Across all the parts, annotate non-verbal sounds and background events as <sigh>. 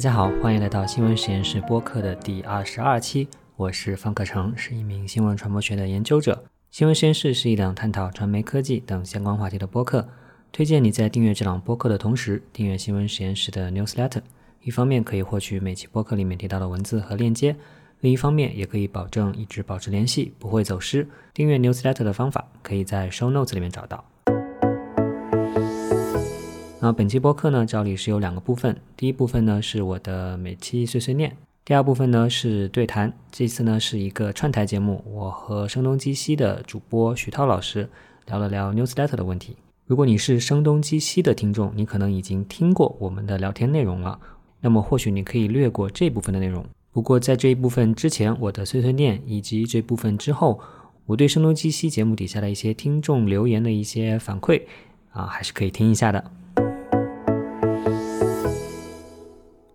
大家好，欢迎来到新闻实验室播客的第二十二期。我是方可成，是一名新闻传播学的研究者。新闻实验室是一档探讨传媒科技等相关话题的播客。推荐你在订阅这档播客的同时，订阅新闻实验室的 newsletter。一方面可以获取每期播客里面提到的文字和链接，另一方面也可以保证一直保持联系，不会走失。订阅 newsletter 的方法可以在 show notes 里面找到。那本期播客呢，照例是有两个部分。第一部分呢是我的每期碎碎念，第二部分呢是对谈。这次呢是一个串台节目，我和声东击西的主播徐涛老师聊了聊 newsletter 的问题。如果你是声东击西的听众，你可能已经听过我们的聊天内容了，那么或许你可以略过这部分的内容。不过在这一部分之前，我的碎碎念以及这部分之后，我对声东击西节目底下的一些听众留言的一些反馈啊，还是可以听一下的。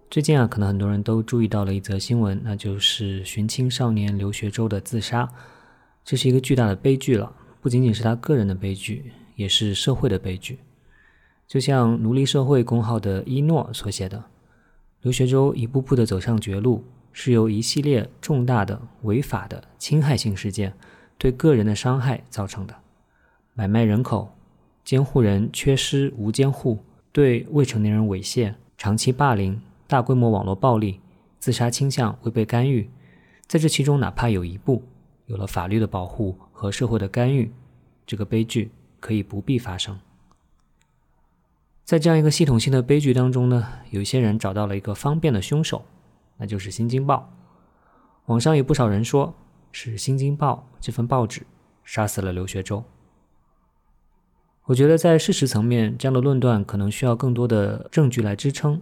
最近啊，可能很多人都注意到了一则新闻，那就是寻亲少年刘学周的自杀。这是一个巨大的悲剧了，不仅仅是他个人的悲剧，也是社会的悲剧。就像奴隶社会公号的伊诺所写的，刘学周一步步的走上绝路，是由一系列重大的违法的侵害性事件对个人的伤害造成的：买卖人口、监护人缺失无监护、对未成年人猥亵、长期霸凌。大规模网络暴力、自杀倾向未被干预，在这其中，哪怕有一步有了法律的保护和社会的干预，这个悲剧可以不必发生。在这样一个系统性的悲剧当中呢，有一些人找到了一个方便的凶手，那就是《新京报》。网上有不少人说是《新京报》这份报纸杀死了刘学周。我觉得在事实层面，这样的论断可能需要更多的证据来支撑。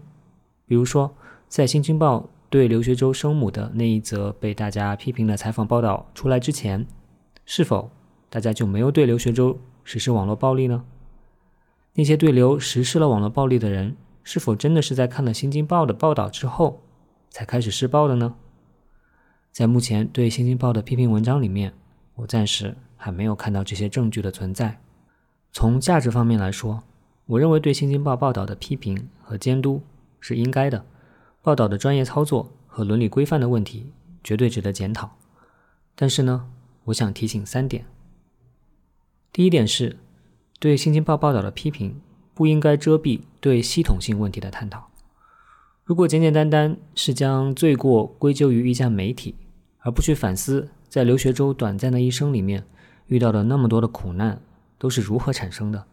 比如说，在《新京报》对刘学周生母的那一则被大家批评的采访报道出来之前，是否大家就没有对刘学周实施网络暴力呢？那些对刘实施了网络暴力的人，是否真的是在看了《新京报》的报道之后才开始施暴的呢？在目前对《新京报》的批评文章里面，我暂时还没有看到这些证据的存在。从价值方面来说，我认为对《新京报》报道的批评和监督。是应该的，报道的专业操作和伦理规范的问题绝对值得检讨。但是呢，我想提醒三点。第一点是，对《新京报》报道的批评不应该遮蔽对系统性问题的探讨。如果简简单单是将罪过归咎于一家媒体，而不去反思在刘学周短暂的一生里面遇到的那么多的苦难都是如何产生的，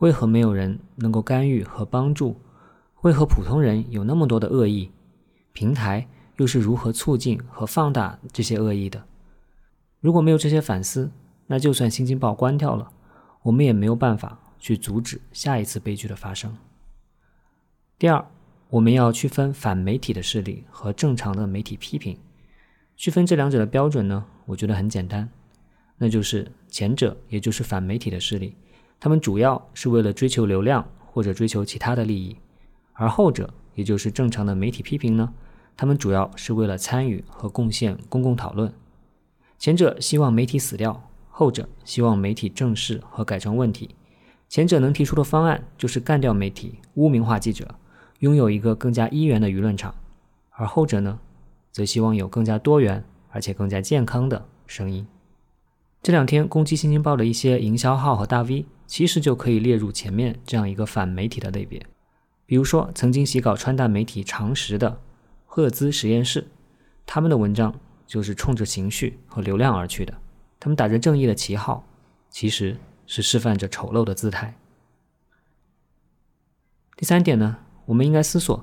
为何没有人能够干预和帮助？为何普通人有那么多的恶意？平台又是如何促进和放大这些恶意的？如果没有这些反思，那就算《新京报》关掉了，我们也没有办法去阻止下一次悲剧的发生。第二，我们要区分反媒体的势力和正常的媒体批评。区分这两者的标准呢？我觉得很简单，那就是前者，也就是反媒体的势力，他们主要是为了追求流量或者追求其他的利益。而后者，也就是正常的媒体批评呢，他们主要是为了参与和贡献公共讨论。前者希望媒体死掉，后者希望媒体正视和改正问题。前者能提出的方案就是干掉媒体，污名化记者，拥有一个更加一元的舆论场。而后者呢，则希望有更加多元而且更加健康的声音。这两天攻击《新京报》的一些营销号和大 V，其实就可以列入前面这样一个反媒体的类别。比如说，曾经写稿穿戴媒体常识的赫兹实验室，他们的文章就是冲着情绪和流量而去的。他们打着正义的旗号，其实是示范着丑陋的姿态。第三点呢，我们应该思索，《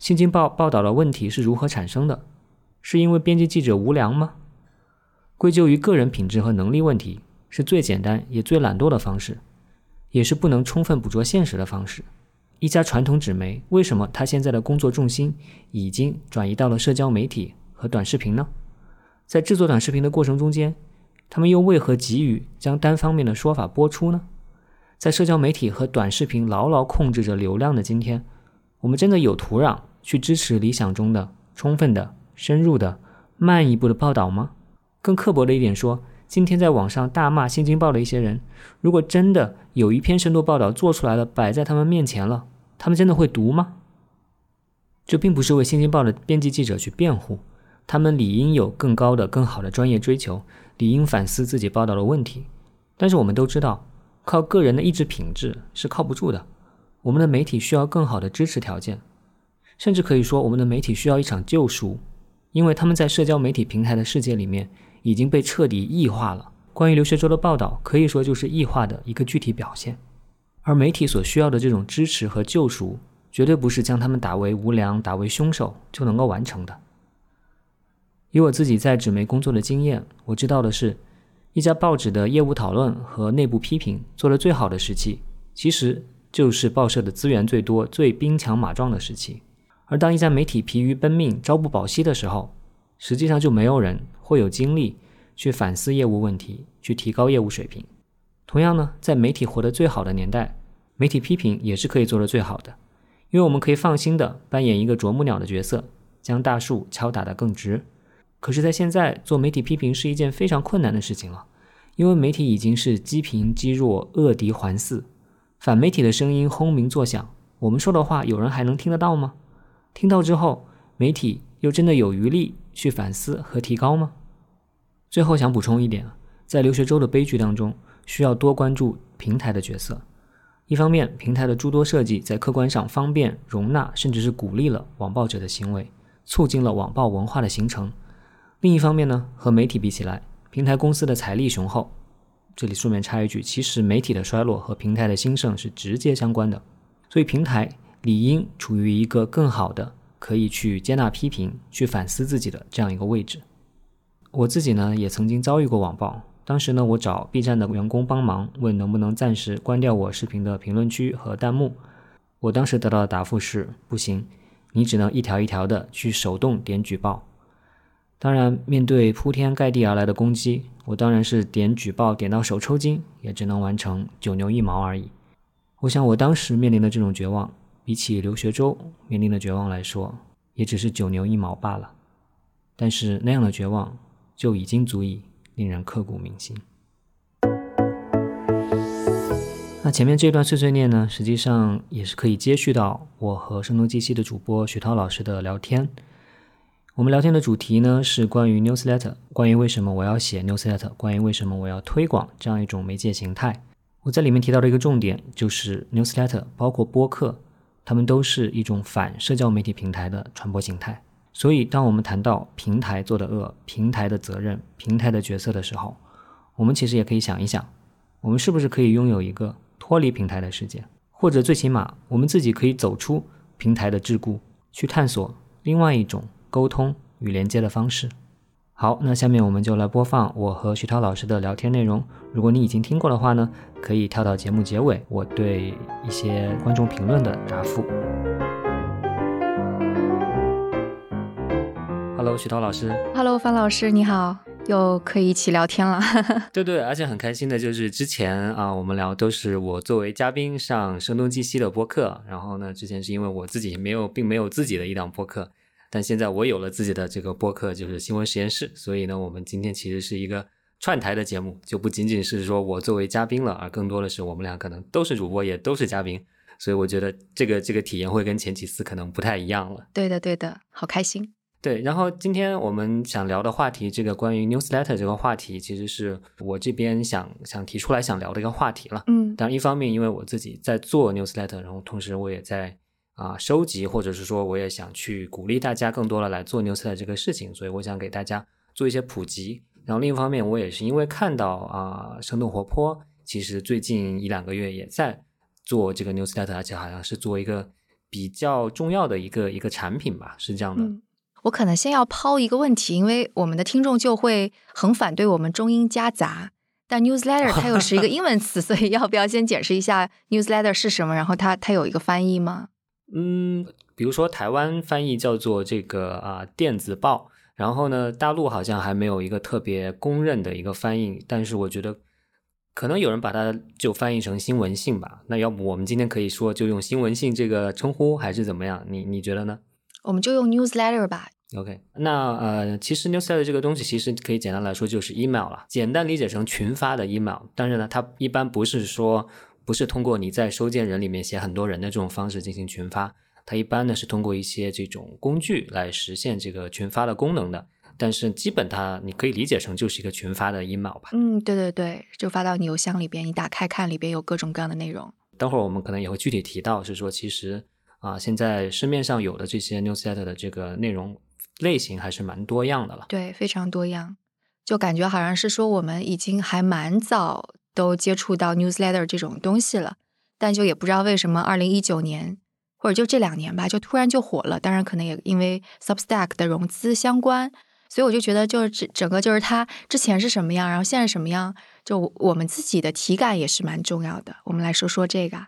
新京报》报道的问题是如何产生的？是因为编辑记者无良吗？归咎于个人品质和能力问题，是最简单也最懒惰的方式，也是不能充分捕捉现实的方式。一家传统纸媒，为什么他现在的工作重心已经转移到了社交媒体和短视频呢？在制作短视频的过程中间，他们又为何急于将单方面的说法播出呢？在社交媒体和短视频牢牢控制着流量的今天，我们真的有土壤去支持理想中的充分的、深入的、慢一步的报道吗？更刻薄的一点说。今天在网上大骂《新京报》的一些人，如果真的有一篇深度报道做出来了，摆在他们面前了，他们真的会读吗？这并不是为《新京报》的编辑记者去辩护，他们理应有更高的、更好的专业追求，理应反思自己报道的问题。但是我们都知道，靠个人的意志品质是靠不住的。我们的媒体需要更好的支持条件，甚至可以说，我们的媒体需要一场救赎，因为他们在社交媒体平台的世界里面已经被彻底异化了。关于留学周的报道，可以说就是异化的一个具体表现。而媒体所需要的这种支持和救赎，绝对不是将他们打为无良、打为凶手就能够完成的。以我自己在纸媒工作的经验，我知道的是，一家报纸的业务讨论和内部批评做得最好的时期，其实就是报社的资源最多、最兵强马壮的时期。而当一家媒体疲于奔命、朝不保夕的时候，实际上就没有人会有精力去反思业务问题，去提高业务水平。同样呢，在媒体活得最好的年代，媒体批评也是可以做得最好的，因为我们可以放心的扮演一个啄木鸟的角色，将大树敲打得更直。可是，在现在做媒体批评是一件非常困难的事情了，因为媒体已经是积贫积弱、恶敌环伺，反媒体的声音轰鸣作响，我们说的话有人还能听得到吗？听到之后，媒体又真的有余力去反思和提高吗？最后想补充一点，在留学周的悲剧当中。需要多关注平台的角色。一方面，平台的诸多设计在客观上方便、容纳，甚至是鼓励了网暴者的行为，促进了网暴文化的形成。另一方面呢，和媒体比起来，平台公司的财力雄厚。这里顺便插一句，其实媒体的衰落和平台的兴盛是直接相关的。所以，平台理应处于一个更好的可以去接纳批评、去反思自己的这样一个位置。我自己呢，也曾经遭遇过网暴。当时呢，我找 B 站的员工帮忙，问能不能暂时关掉我视频的评论区和弹幕。我当时得到的答复是：不行，你只能一条一条的去手动点举报。当然，面对铺天盖地而来的攻击，我当然是点举报点到手抽筋，也只能完成九牛一毛而已。我想，我当时面临的这种绝望，比起刘学周面临的绝望来说，也只是九牛一毛罢了。但是那样的绝望，就已经足以。令人刻骨铭心。那前面这段碎碎念呢，实际上也是可以接续到我和声东击西的主播徐涛老师的聊天。我们聊天的主题呢是关于 newsletter，关于为什么我要写 newsletter，关于为什么我要推广这样一种媒介形态。我在里面提到的一个重点就是 newsletter，包括播客，它们都是一种反社交媒体平台的传播形态。所以，当我们谈到平台做的恶、平台的责任、平台的角色的时候，我们其实也可以想一想，我们是不是可以拥有一个脱离平台的世界，或者最起码我们自己可以走出平台的桎梏，去探索另外一种沟通与连接的方式。好，那下面我们就来播放我和徐涛老师的聊天内容。如果你已经听过的话呢，可以跳到节目结尾，我对一些观众评论的答复。Hello，徐涛老师。Hello，范老师，你好，又可以一起聊天了。对 <laughs> 对，而且很开心的就是之前啊，我们聊都是我作为嘉宾上声东击西的播客，然后呢，之前是因为我自己没有，并没有自己的一档播客，但现在我有了自己的这个播客，就是新闻实验室，所以呢，我们今天其实是一个串台的节目，就不仅仅是说我作为嘉宾了，而更多的是我们俩可能都是主播，也都是嘉宾，所以我觉得这个这个体验会跟前几次可能不太一样了。对的，对的，好开心。对，然后今天我们想聊的话题，这个关于 newsletter 这个话题，其实是我这边想想提出来想聊的一个话题了。嗯，但一方面，因为我自己在做 newsletter，然后同时我也在啊收集，或者是说我也想去鼓励大家更多的来做 newsletter 这个事情，所以我想给大家做一些普及。然后另一方面，我也是因为看到啊生动活泼，其实最近一两个月也在做这个 newsletter，而且好像是做一个比较重要的一个一个产品吧，是这样的。我可能先要抛一个问题，因为我们的听众就会很反对我们中英夹杂。但 newsletter 它又是一个英文词，<laughs> 所以要不要先解释一下 newsletter 是什么？然后它它有一个翻译吗？嗯，比如说台湾翻译叫做这个啊电子报，然后呢大陆好像还没有一个特别公认的一个翻译，但是我觉得可能有人把它就翻译成新闻性吧。那要不我们今天可以说就用新闻性这个称呼，还是怎么样？你你觉得呢？我们就用 newsletter 吧。OK，那呃，其实 newsletter 这个东西其实可以简单来说就是 email 了，简单理解成群发的 email。但是呢，它一般不是说不是通过你在收件人里面写很多人的这种方式进行群发，它一般呢是通过一些这种工具来实现这个群发的功能的。但是基本它你可以理解成就是一个群发的 email 吧。嗯，对对对，就发到你邮箱里边，你打开看，里边有各种各样的内容。等会儿我们可能也会具体提到，是说其实啊，现在市面上有的这些 newsletter 的这个内容类型还是蛮多样的了。对，非常多样，就感觉好像是说我们已经还蛮早都接触到 newsletter 这种东西了，但就也不知道为什么二零一九年或者就这两年吧，就突然就火了。当然，可能也因为 Substack 的融资相关。所以我就觉得，就是整整个就是它之前是什么样，然后现在什么样，就我们自己的体感也是蛮重要的。我们来说说这个。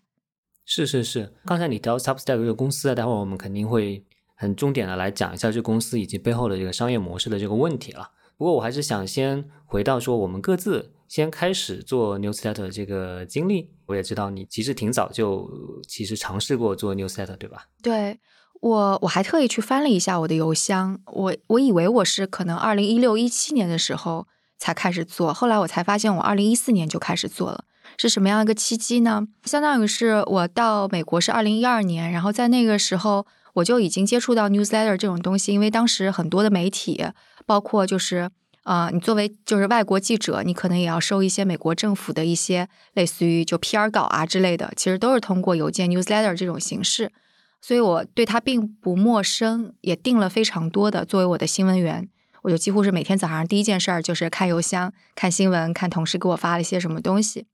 是是是，刚才你提到 Substack 这个公司，待会我们肯定会很重点的来讲一下这公司以及背后的这个商业模式的这个问题了。不过我还是想先回到说，我们各自先开始做 Newsletter 这个经历。我也知道你其实挺早就其实尝试过做 Newsletter，对吧？对。我我还特意去翻了一下我的邮箱，我我以为我是可能二零一六一七年的时候才开始做，后来我才发现我二零一四年就开始做了，是什么样一个契机呢？相当于是我到美国是二零一二年，然后在那个时候我就已经接触到 newsletter 这种东西，因为当时很多的媒体，包括就是啊，你作为就是外国记者，你可能也要收一些美国政府的一些类似于就 PR 稿啊之类的，其实都是通过邮件 newsletter 这种形式。所以我对他并不陌生，也订了非常多的作为我的新闻员，我就几乎是每天早上第一件事儿就是看邮箱、看新闻、看同事给我发了一些什么东西。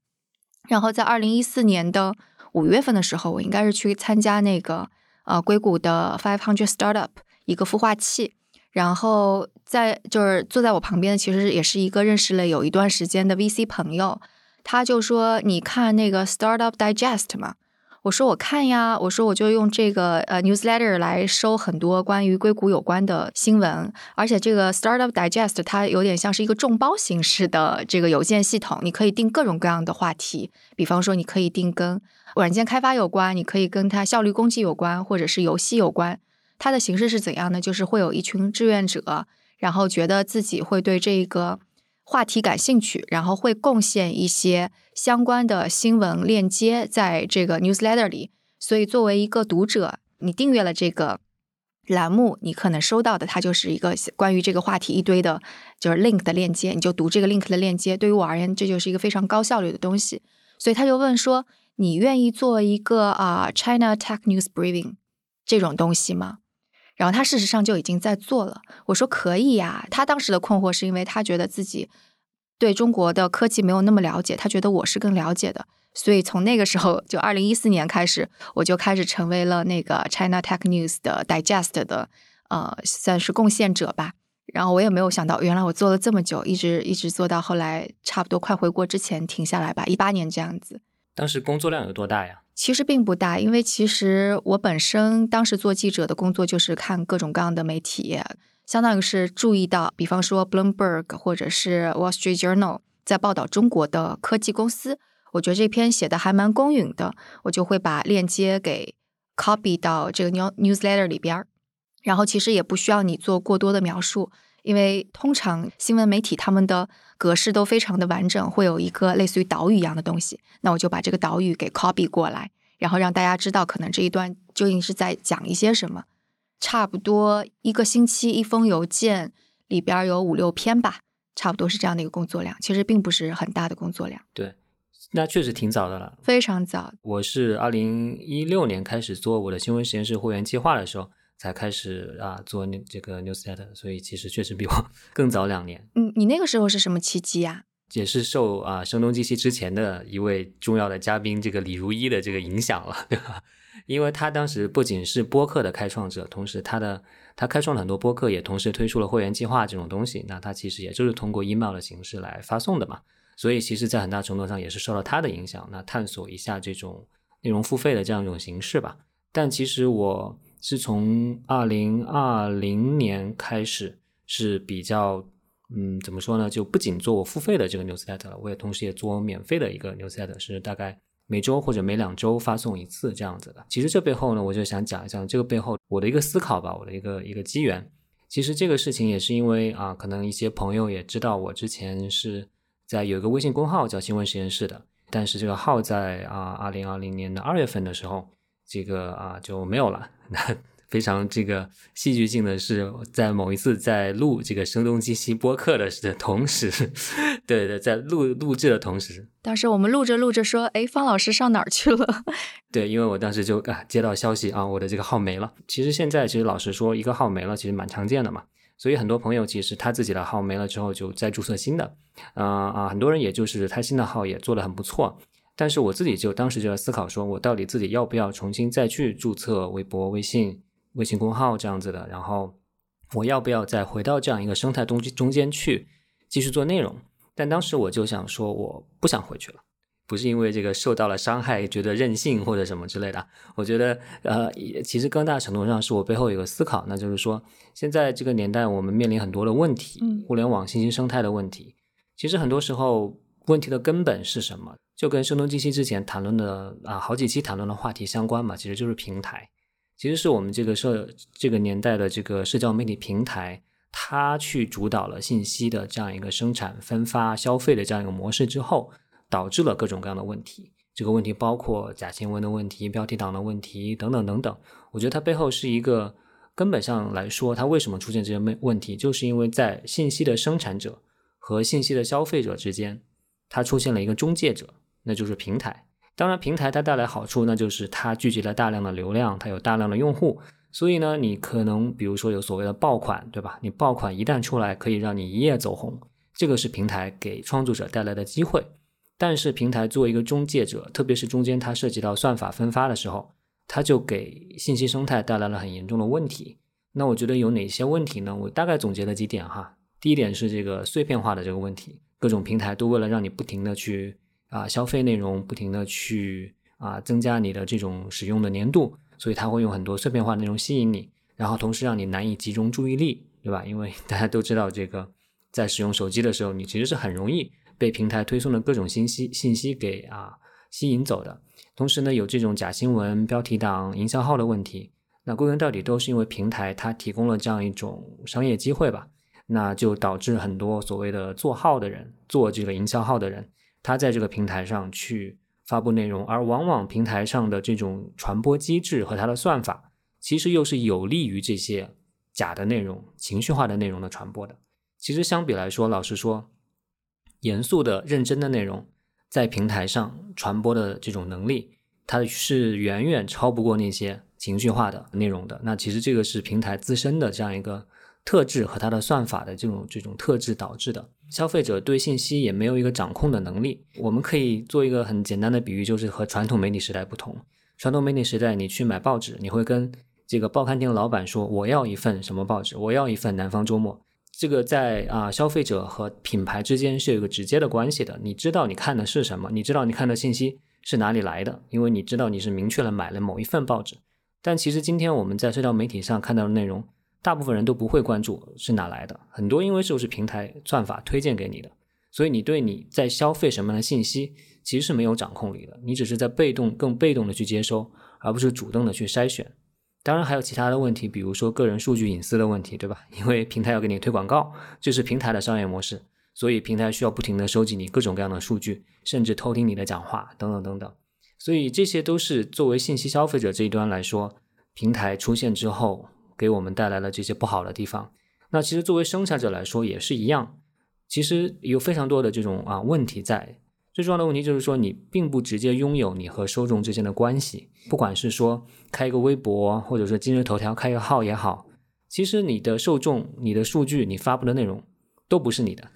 然后在二零一四年的五月份的时候，我应该是去参加那个呃硅谷的 Five Hundred Startup 一个孵化器，然后在就是坐在我旁边的其实也是一个认识了有一段时间的 VC 朋友，他就说你看那个 Startup Digest 嘛。我说我看呀，我说我就用这个呃 newsletter 来收很多关于硅谷有关的新闻，而且这个 Startup Digest 它有点像是一个众包形式的这个邮件系统，你可以定各种各样的话题，比方说你可以定跟软件开发有关，你可以跟它效率攻击有关，或者是游戏有关。它的形式是怎样呢？就是会有一群志愿者，然后觉得自己会对这个。话题感兴趣，然后会贡献一些相关的新闻链接在这个 newsletter 里。所以，作为一个读者，你订阅了这个栏目，你可能收到的它就是一个关于这个话题一堆的，就是 link 的链接，你就读这个 link 的链接。对于我而言，这就是一个非常高效率的东西。所以他就问说：“你愿意做一个啊 China Tech News Briefing 这种东西吗？”然后他事实上就已经在做了。我说可以呀。他当时的困惑是因为他觉得自己对中国的科技没有那么了解，他觉得我是更了解的。所以从那个时候，就二零一四年开始，我就开始成为了那个 China Tech News 的 Digest 的呃，算是贡献者吧。然后我也没有想到，原来我做了这么久，一直一直做到后来，差不多快回国之前停下来吧，一八年这样子。当时工作量有多大呀？其实并不大，因为其实我本身当时做记者的工作就是看各种各样的媒体，相当于是注意到，比方说 Bloomberg 或者是 Wall Street Journal 在报道中国的科技公司，我觉得这篇写的还蛮公允的，我就会把链接给 copy 到这个 new newsletter 里边儿，然后其实也不需要你做过多的描述。因为通常新闻媒体他们的格式都非常的完整，会有一个类似于岛屿一样的东西，那我就把这个岛屿给 copy 过来，然后让大家知道可能这一段究竟是在讲一些什么。差不多一个星期一封邮件里边有五六篇吧，差不多是这样的一个工作量，其实并不是很大的工作量。对，那确实挺早的了，非常早。我是二零一六年开始做我的新闻实验室会员计划的时候。才开始啊做这个 newsletter，所以其实确实比我 <laughs> 更早两年。嗯，你那个时候是什么契机呀？也是受啊声东击西之前的一位重要的嘉宾这个李如一的这个影响了，<laughs> 对吧？因为他当时不仅是播客的开创者，同时他的他开创了很多播客，也同时推出了会员计划这种东西。那他其实也就是通过 email 的形式来发送的嘛。所以其实，在很大程度上也是受到他的影响，那探索一下这种内容付费的这样一种形式吧。但其实我。是从二零二零年开始是比较，嗯，怎么说呢？就不仅做我付费的这个 newsletter 了，我也同时也做免费的一个 newsletter，是大概每周或者每两周发送一次这样子的。其实这背后呢，我就想讲一讲这个背后我的一个思考吧，我的一个一个机缘。其实这个事情也是因为啊，可能一些朋友也知道我之前是在有一个微信公号叫新闻实验室的，但是这个号在啊二零二零年的二月份的时候。这个啊就没有了。<laughs> 那非常这个戏剧性的是，在某一次在录这个声东击西播客的的同时，<laughs> 对对，在录录制的同时，当时我们录着录着说，哎，方老师上哪儿去了？<laughs> 对，因为我当时就啊接到消息啊，我的这个号没了。其实现在其实老实说，一个号没了其实蛮常见的嘛。所以很多朋友其实他自己的号没了之后，就再注册新的。啊啊，很多人也就是他新的号也做得很不错。但是我自己就当时就在思考，说我到底自己要不要重新再去注册微博、微信。微信公号这样子的，然后我要不要再回到这样一个生态中中间去继续做内容？但当时我就想说，我不想回去了，不是因为这个受到了伤害，觉得任性或者什么之类的。我觉得，呃，其实更大程度上是我背后有个思考，那就是说，现在这个年代我们面临很多的问题，互联网信息生态的问题。其实很多时候问题的根本是什么？就跟声东击西之前谈论的啊好几期谈论的话题相关嘛，其实就是平台。其实是我们这个社这个年代的这个社交媒体平台，它去主导了信息的这样一个生产、分发、消费的这样一个模式之后，导致了各种各样的问题。这个问题包括假新闻的问题、标题党的问题等等等等。我觉得它背后是一个根本上来说，它为什么出现这些问问题，就是因为在信息的生产者和信息的消费者之间，它出现了一个中介者，那就是平台。当然，平台它带来好处，那就是它聚集了大量的流量，它有大量的用户，所以呢，你可能比如说有所谓的爆款，对吧？你爆款一旦出来，可以让你一夜走红，这个是平台给创作者带来的机会。但是平台作为一个中介者，特别是中间它涉及到算法分发的时候，它就给信息生态带来了很严重的问题。那我觉得有哪些问题呢？我大概总结了几点哈。第一点是这个碎片化的这个问题，各种平台都为了让你不停的去。啊，消费内容不停的去啊，增加你的这种使用的粘度，所以它会用很多碎片化内容吸引你，然后同时让你难以集中注意力，对吧？因为大家都知道，这个在使用手机的时候，你其实是很容易被平台推送的各种信息信息给啊吸引走的。同时呢，有这种假新闻、标题党、营销号的问题，那归根到底都是因为平台它提供了这样一种商业机会吧？那就导致很多所谓的做号的人、做这个营销号的人。他在这个平台上去发布内容，而往往平台上的这种传播机制和它的算法，其实又是有利于这些假的内容、情绪化的内容的传播的。其实相比来说，老实说，严肃的、认真的内容在平台上传播的这种能力，它是远远超不过那些情绪化的内容的。那其实这个是平台自身的这样一个特质和它的算法的这种这种特质导致的。消费者对信息也没有一个掌控的能力。我们可以做一个很简单的比喻，就是和传统媒体时代不同。传统媒体时代，你去买报纸，你会跟这个报刊亭的老板说：“我要一份什么报纸？我要一份《南方周末》。”这个在啊消费者和品牌之间是有一个直接的关系的。你知道你看的是什么？你知道你看的信息是哪里来的？因为你知道你是明确了买了某一份报纸。但其实今天我们在社交媒体上看到的内容。大部分人都不会关注是哪来的，很多因为就是平台算法推荐给你的，所以你对你在消费什么样的信息其实是没有掌控力的，你只是在被动、更被动的去接收，而不是主动的去筛选。当然还有其他的问题，比如说个人数据隐私的问题，对吧？<laughs> 因为平台要给你推广告，这是平台的商业模式，所以平台需要不停的收集你各种各样的数据，甚至偷听你的讲话等等等等。所以这些都是作为信息消费者这一端来说，平台出现之后。给我们带来了这些不好的地方。那其实作为生产者来说也是一样，其实有非常多的这种啊问题在。最重要的问题就是说，你并不直接拥有你和受众之间的关系。不管是说开一个微博，或者说今日头条开一个号也好，其实你的受众、你的数据、你发布的内容都不是你的。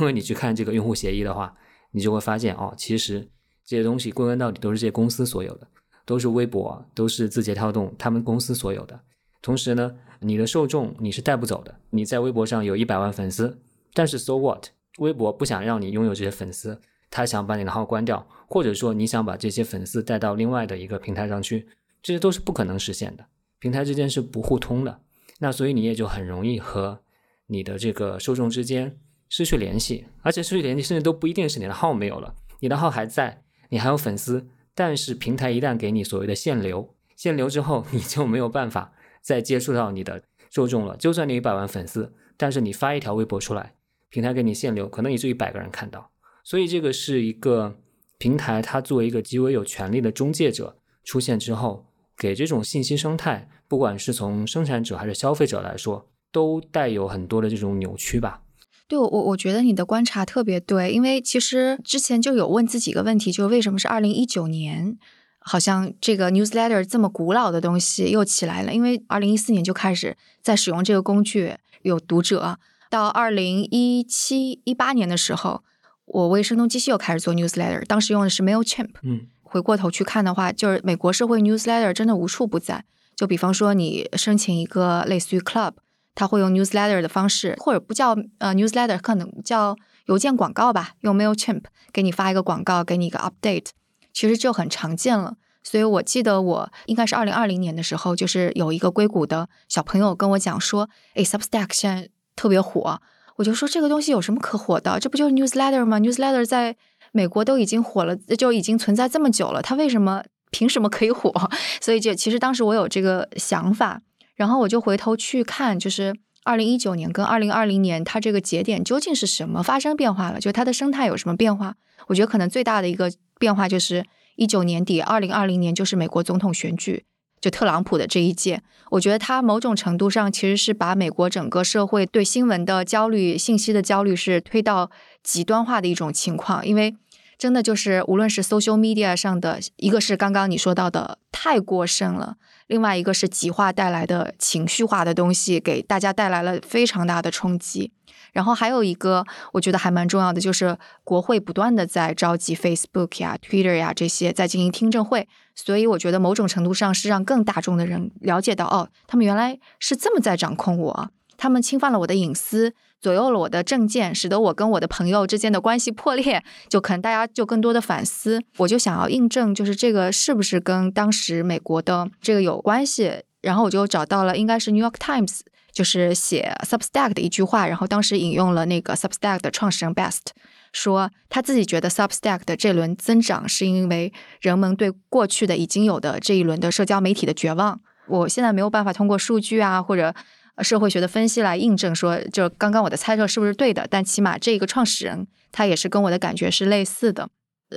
因为你去看这个用户协议的话，你就会发现哦，其实这些东西归根到底都是这些公司所有的，都是微博，都是字节跳动他们公司所有的。同时呢，你的受众你是带不走的。你在微博上有一百万粉丝，但是 so what？微博不想让你拥有这些粉丝，他想把你的号关掉，或者说你想把这些粉丝带到另外的一个平台上去，这些都是不可能实现的。平台之间是不互通的，那所以你也就很容易和你的这个受众之间失去联系，而且失去联系甚至都不一定是你的号没有了，你的号还在，你还有粉丝，但是平台一旦给你所谓的限流，限流之后你就没有办法。再接触到你的受众了，就算你一百万粉丝，但是你发一条微博出来，平台给你限流，可能也就一百个人看到。所以这个是一个平台，它作为一个极为有权力的中介者出现之后，给这种信息生态，不管是从生产者还是消费者来说，都带有很多的这种扭曲吧。对我，我觉得你的观察特别对，因为其实之前就有问自己一个问题，就为什么是二零一九年，好像这个 newsletter 这么古老的东西又起来了？因为二零一四年就开始在使用这个工具，有读者，到二零一七一八年的时候，我为声东击西又开始做 newsletter，当时用的是 Mailchimp。嗯，回过头去看的话，就是美国社会 newsletter 真的无处不在。就比方说，你申请一个类似于 club。他会用 newsletter 的方式，或者不叫呃 newsletter，可能叫邮件广告吧，用 Mailchimp 给你发一个广告，给你一个 update，其实就很常见了。所以我记得我应该是二零二零年的时候，就是有一个硅谷的小朋友跟我讲说，哎，Substack 现在特别火，我就说这个东西有什么可火的？这不就是 newsletter 吗？newsletter 在美国都已经火了，就已经存在这么久了，它为什么凭什么可以火？<laughs> 所以就其实当时我有这个想法。然后我就回头去看，就是二零一九年跟二零二零年，它这个节点究竟是什么发生变化了？就它的生态有什么变化？我觉得可能最大的一个变化就是一九年底，二零二零年就是美国总统选举，就特朗普的这一届。我觉得他某种程度上其实是把美国整个社会对新闻的焦虑、信息的焦虑是推到极端化的一种情况，因为。真的就是，无论是 social media 上的，一个是刚刚你说到的太过剩了，另外一个是极化带来的情绪化的东西，给大家带来了非常大的冲击。然后还有一个，我觉得还蛮重要的，就是国会不断的在召集 Facebook 呀、Twitter 呀这些在进行听证会，所以我觉得某种程度上是让更大众的人了解到，哦，他们原来是这么在掌控我。他们侵犯了我的隐私，左右了我的证件，使得我跟我的朋友之间的关系破裂。就可能大家就更多的反思，我就想要印证，就是这个是不是跟当时美国的这个有关系？然后我就找到了，应该是 New York Times，就是写 Substack 的一句话，然后当时引用了那个 Substack 的创始人 Best，说他自己觉得 Substack 的这轮增长是因为人们对过去的已经有的这一轮的社交媒体的绝望。我现在没有办法通过数据啊，或者。社会学的分析来印证说，就刚刚我的猜测是不是对的？但起码这个创始人他也是跟我的感觉是类似的。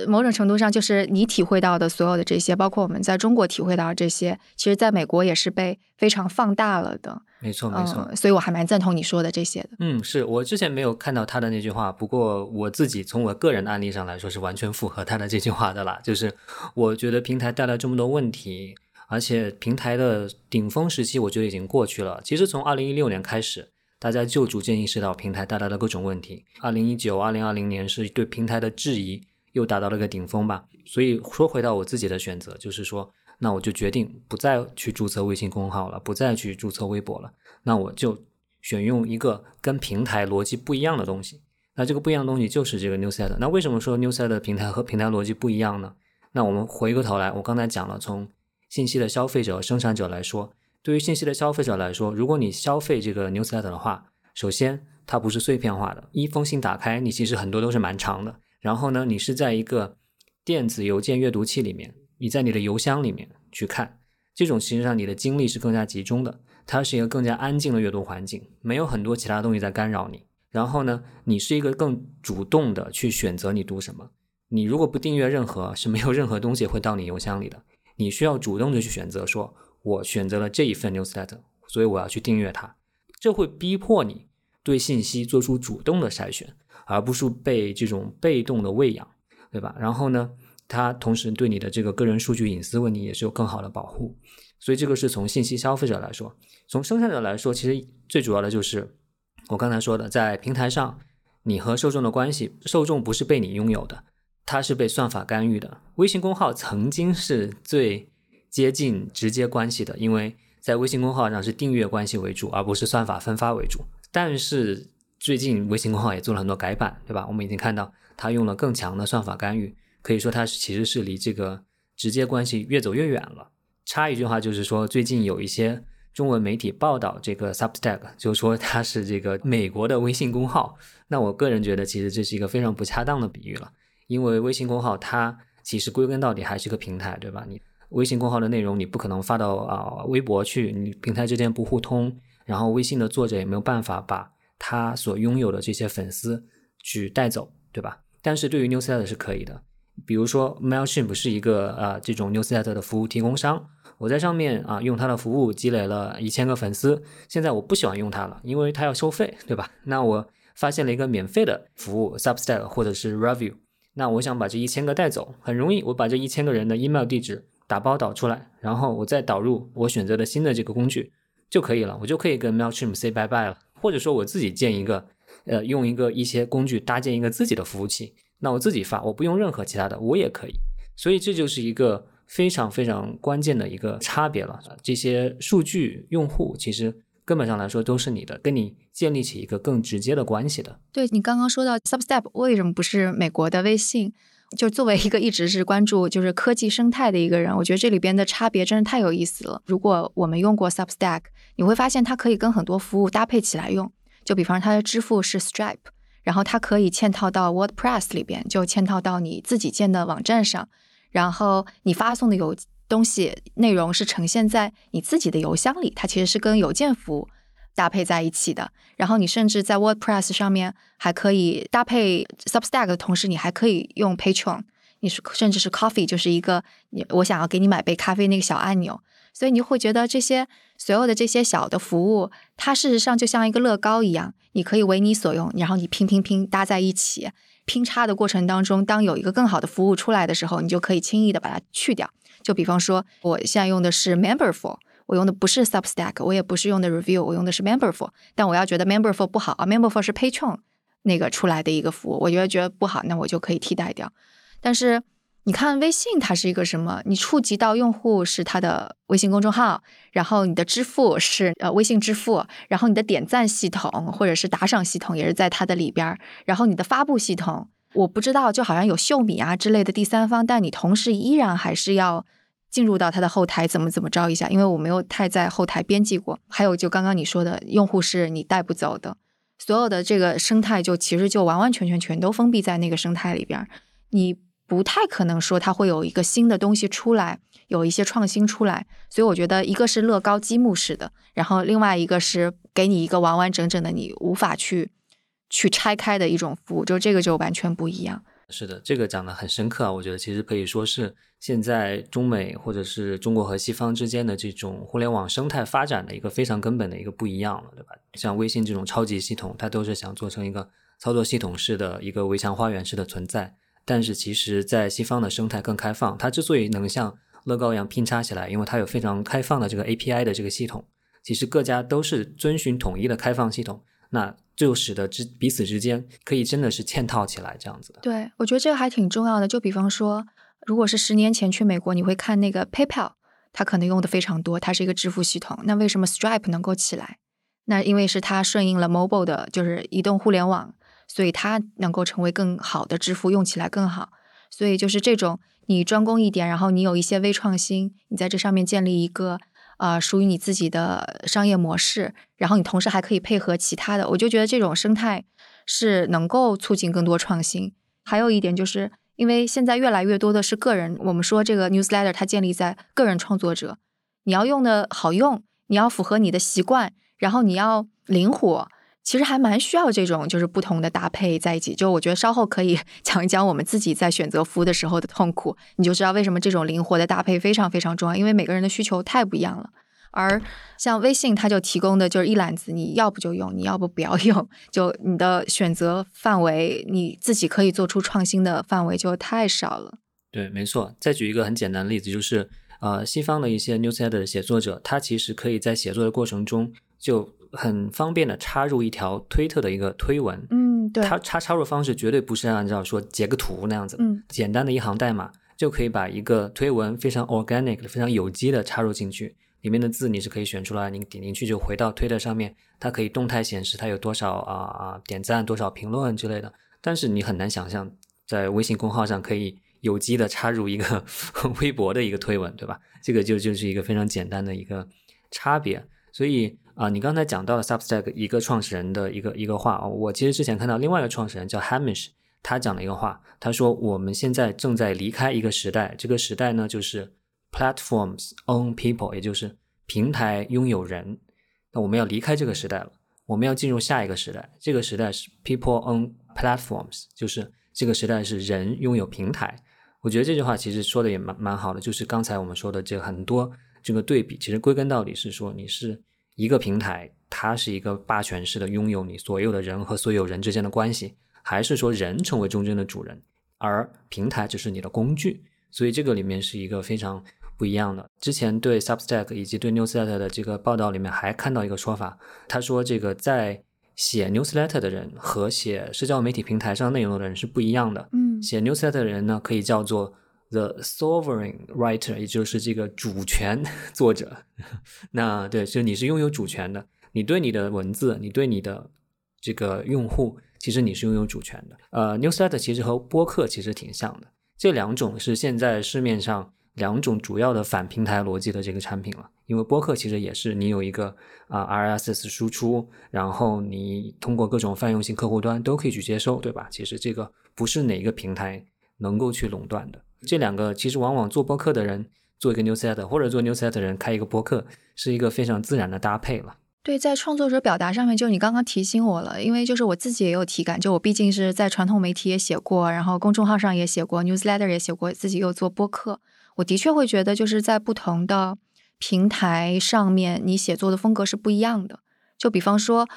某种程度上，就是你体会到的所有的这些，包括我们在中国体会到的这些，其实在美国也是被非常放大了的。没错，没错。所以我还蛮赞同你说的这些的。嗯，是我之前没有看到他的那句话，不过我自己从我个人的案例上来说，是完全符合他的这句话的啦。就是我觉得平台带来这么多问题。而且平台的顶峰时期，我觉得已经过去了。其实从二零一六年开始，大家就逐渐意识到平台带来的各种问题。二零一九、二零二零年是对平台的质疑又达到了一个顶峰吧。所以说回到我自己的选择，就是说，那我就决定不再去注册微信公号了，不再去注册微博了。那我就选用一个跟平台逻辑不一样的东西。那这个不一样的东西就是这个 Newsletter。那为什么说 Newsletter 平台和平台逻辑不一样呢？那我们回过头来，我刚才讲了从。信息的消费者、生产者来说，对于信息的消费者来说，如果你消费这个 newsletter 的话，首先它不是碎片化的，一封信打开，你其实很多都是蛮长的。然后呢，你是在一个电子邮件阅读器里面，你在你的邮箱里面去看，这种其实上你的精力是更加集中的，它是一个更加安静的阅读环境，没有很多其他东西在干扰你。然后呢，你是一个更主动的去选择你读什么。你如果不订阅任何，是没有任何东西会到你邮箱里的。你需要主动的去选择，说我选择了这一份 newsletter，所以我要去订阅它。这会逼迫你对信息做出主动的筛选，而不是被这种被动的喂养，对吧？然后呢，它同时对你的这个个人数据隐私问题也是有更好的保护。所以这个是从信息消费者来说，从生产者来说，其实最主要的就是我刚才说的，在平台上，你和受众的关系，受众不是被你拥有的。它是被算法干预的。微信公号曾经是最接近直接关系的，因为在微信公号上是订阅关系为主，而不是算法分发为主。但是最近微信公号也做了很多改版，对吧？我们已经看到它用了更强的算法干预，可以说它其实是离这个直接关系越走越远了。插一句话就是说，最近有一些中文媒体报道这个 Substack，就说它是这个美国的微信公号。那我个人觉得，其实这是一个非常不恰当的比喻了。因为微信公号它其实归根到底还是个平台，对吧？你微信公号的内容你不可能发到啊微博去，你平台之间不互通，然后微信的作者也没有办法把他所拥有的这些粉丝去带走，对吧？但是对于 Newsletter 是可以的，比如说 Mailchimp 是一个呃这种 Newsletter 的服务提供商，我在上面啊用他的服务积累了一千个粉丝，现在我不喜欢用它了，因为它要收费，对吧？那我发现了一个免费的服务，Substack 或者是 Review，那我想把这一千个带走，很容易，我把这一千个人的 email 地址打包导出来，然后我再导入我选择的新的这个工具就可以了，我就可以跟 Mailchimp say bye bye 了，或者说我自己建一个，呃，用一个一些工具搭建一个自己的服务器，那我自己发，我不用任何其他的，我也可以，所以这就是一个非常非常关键的一个差别了，这些数据用户其实。根本上来说都是你的，跟你建立起一个更直接的关系的。对你刚刚说到 Substack 为什么不是美国的微信？就作为一个一直是关注就是科技生态的一个人，我觉得这里边的差别真是太有意思了。如果我们用过 Substack，你会发现它可以跟很多服务搭配起来用。就比方说它的支付是 Stripe，然后它可以嵌套到 WordPress 里边，就嵌套到你自己建的网站上，然后你发送的邮。东西内容是呈现在你自己的邮箱里，它其实是跟邮件服务搭配在一起的。然后你甚至在 WordPress 上面还可以搭配 Substack 的同时，你还可以用 Patreon，你是甚至是 Coffee，就是一个你我想要给你买杯咖啡那个小按钮。所以你会觉得这些所有的这些小的服务，它事实上就像一个乐高一样，你可以为你所用，然后你拼拼拼搭在一起。拼插的过程当中，当有一个更好的服务出来的时候，你就可以轻易的把它去掉。就比方说，我现在用的是 Memberful，我用的不是 Substack，我也不是用的 Review，我用的是 Memberful。但我要觉得 Memberful 不好啊，Memberful 是 Patreon 那个出来的一个服务，我觉得觉得不好，那我就可以替代掉。但是你看微信，它是一个什么？你触及到用户是它的微信公众号，然后你的支付是呃微信支付，然后你的点赞系统或者是打赏系统也是在它的里边儿，然后你的发布系统，我不知道，就好像有秀米啊之类的第三方，但你同时依然还是要。进入到它的后台怎么怎么着一下，因为我没有太在后台编辑过。还有就刚刚你说的，用户是你带不走的，所有的这个生态就其实就完完全全全都封闭在那个生态里边，你不太可能说它会有一个新的东西出来，有一些创新出来。所以我觉得一个是乐高积木式的，然后另外一个是给你一个完完整整的你无法去去拆开的一种服务，就这个就完全不一样。是的，这个讲的很深刻啊！我觉得其实可以说是现在中美或者是中国和西方之间的这种互联网生态发展的一个非常根本的一个不一样了，对吧？像微信这种超级系统，它都是想做成一个操作系统式的一个围墙花园式的存在。但是其实，在西方的生态更开放，它之所以能像乐高一样拼插起来，因为它有非常开放的这个 API 的这个系统。其实各家都是遵循统一的开放系统。那就使得之彼此之间可以真的是嵌套起来这样子的。对，我觉得这个还挺重要的。就比方说，如果是十年前去美国，你会看那个 PayPal，它可能用的非常多，它是一个支付系统。那为什么 Stripe 能够起来？那因为是它顺应了 mobile 的，就是移动互联网，所以它能够成为更好的支付，用起来更好。所以就是这种你专攻一点，然后你有一些微创新，你在这上面建立一个。啊，属于你自己的商业模式，然后你同时还可以配合其他的，我就觉得这种生态是能够促进更多创新。还有一点就是，因为现在越来越多的是个人，我们说这个 newsletter 它建立在个人创作者，你要用的好用，你要符合你的习惯，然后你要灵活。其实还蛮需要这种，就是不同的搭配在一起。就我觉得稍后可以 <laughs> 讲一讲我们自己在选择服务的时候的痛苦，你就知道为什么这种灵活的搭配非常非常重要。因为每个人的需求太不一样了。而像微信，它就提供的就是一揽子，你要不就用，你要不不要用，就你的选择范围，你自己可以做出创新的范围就太少了。对，没错。再举一个很简单的例子，就是呃，西方的一些 newsletter 写作者，他其实可以在写作的过程中就。很方便的插入一条推特的一个推文，嗯，对，它插插入方式绝对不是按照说截个图那样子，嗯，简单的一行代码就可以把一个推文非常 organic 的、非常有机的插入进去，里面的字你是可以选出来，你点进去就回到推特上面，它可以动态显示它有多少啊啊点赞、多少评论之类的。但是你很难想象在微信公号上可以有机的插入一个 <laughs> 微博的一个推文，对吧？这个就就是一个非常简单的一个差别，所以。啊，你刚才讲到了 Substack 一个创始人的一个一个话啊，我其实之前看到另外一个创始人叫 Hamish，他讲了一个话，他说我们现在正在离开一个时代，这个时代呢就是 Platforms own people，也就是平台拥有人。那我们要离开这个时代了，我们要进入下一个时代，这个时代是 People own platforms，就是这个时代是人拥有平台。我觉得这句话其实说的也蛮蛮好的，就是刚才我们说的这很多。这个对比，其实归根到底是说你是一个平台，它是一个霸权式的拥有你所有的人和所有人之间的关系，还是说人成为中间的主人，而平台只是你的工具。所以这个里面是一个非常不一样的。之前对 Substack 以及对 Newsletter 的这个报道里面还看到一个说法，他说这个在写 Newsletter 的人和写社交媒体平台上内容的人是不一样的。嗯，写 Newsletter 的人呢，可以叫做 The Sovereign Writer，也就是这个主权 <laughs> 作者。那对，就你是拥有主权的，你对你的文字，你对你的这个用户，其实你是拥有主权的。呃，Newsletter 其实和播客其实挺像的，这两种是现在市面上两种主要的反平台逻辑的这个产品了。因为播客其实也是你有一个啊 RSS 输出，然后你通过各种泛用性客户端都可以去接收，对吧？其实这个不是哪个平台能够去垄断的。这两个其实往往做播客的人做一个 newsletter，或者做 newsletter 人开一个播客，是一个非常自然的搭配了。对，在创作者表达上面，就你刚刚提醒我了，因为就是我自己也有体感，就我毕竟是在传统媒体也写过，然后公众号上也写过 newsletter 也写过，自己又做播客，我的确会觉得就是在不同的。平台上面你写作的风格是不一样的，就比方说，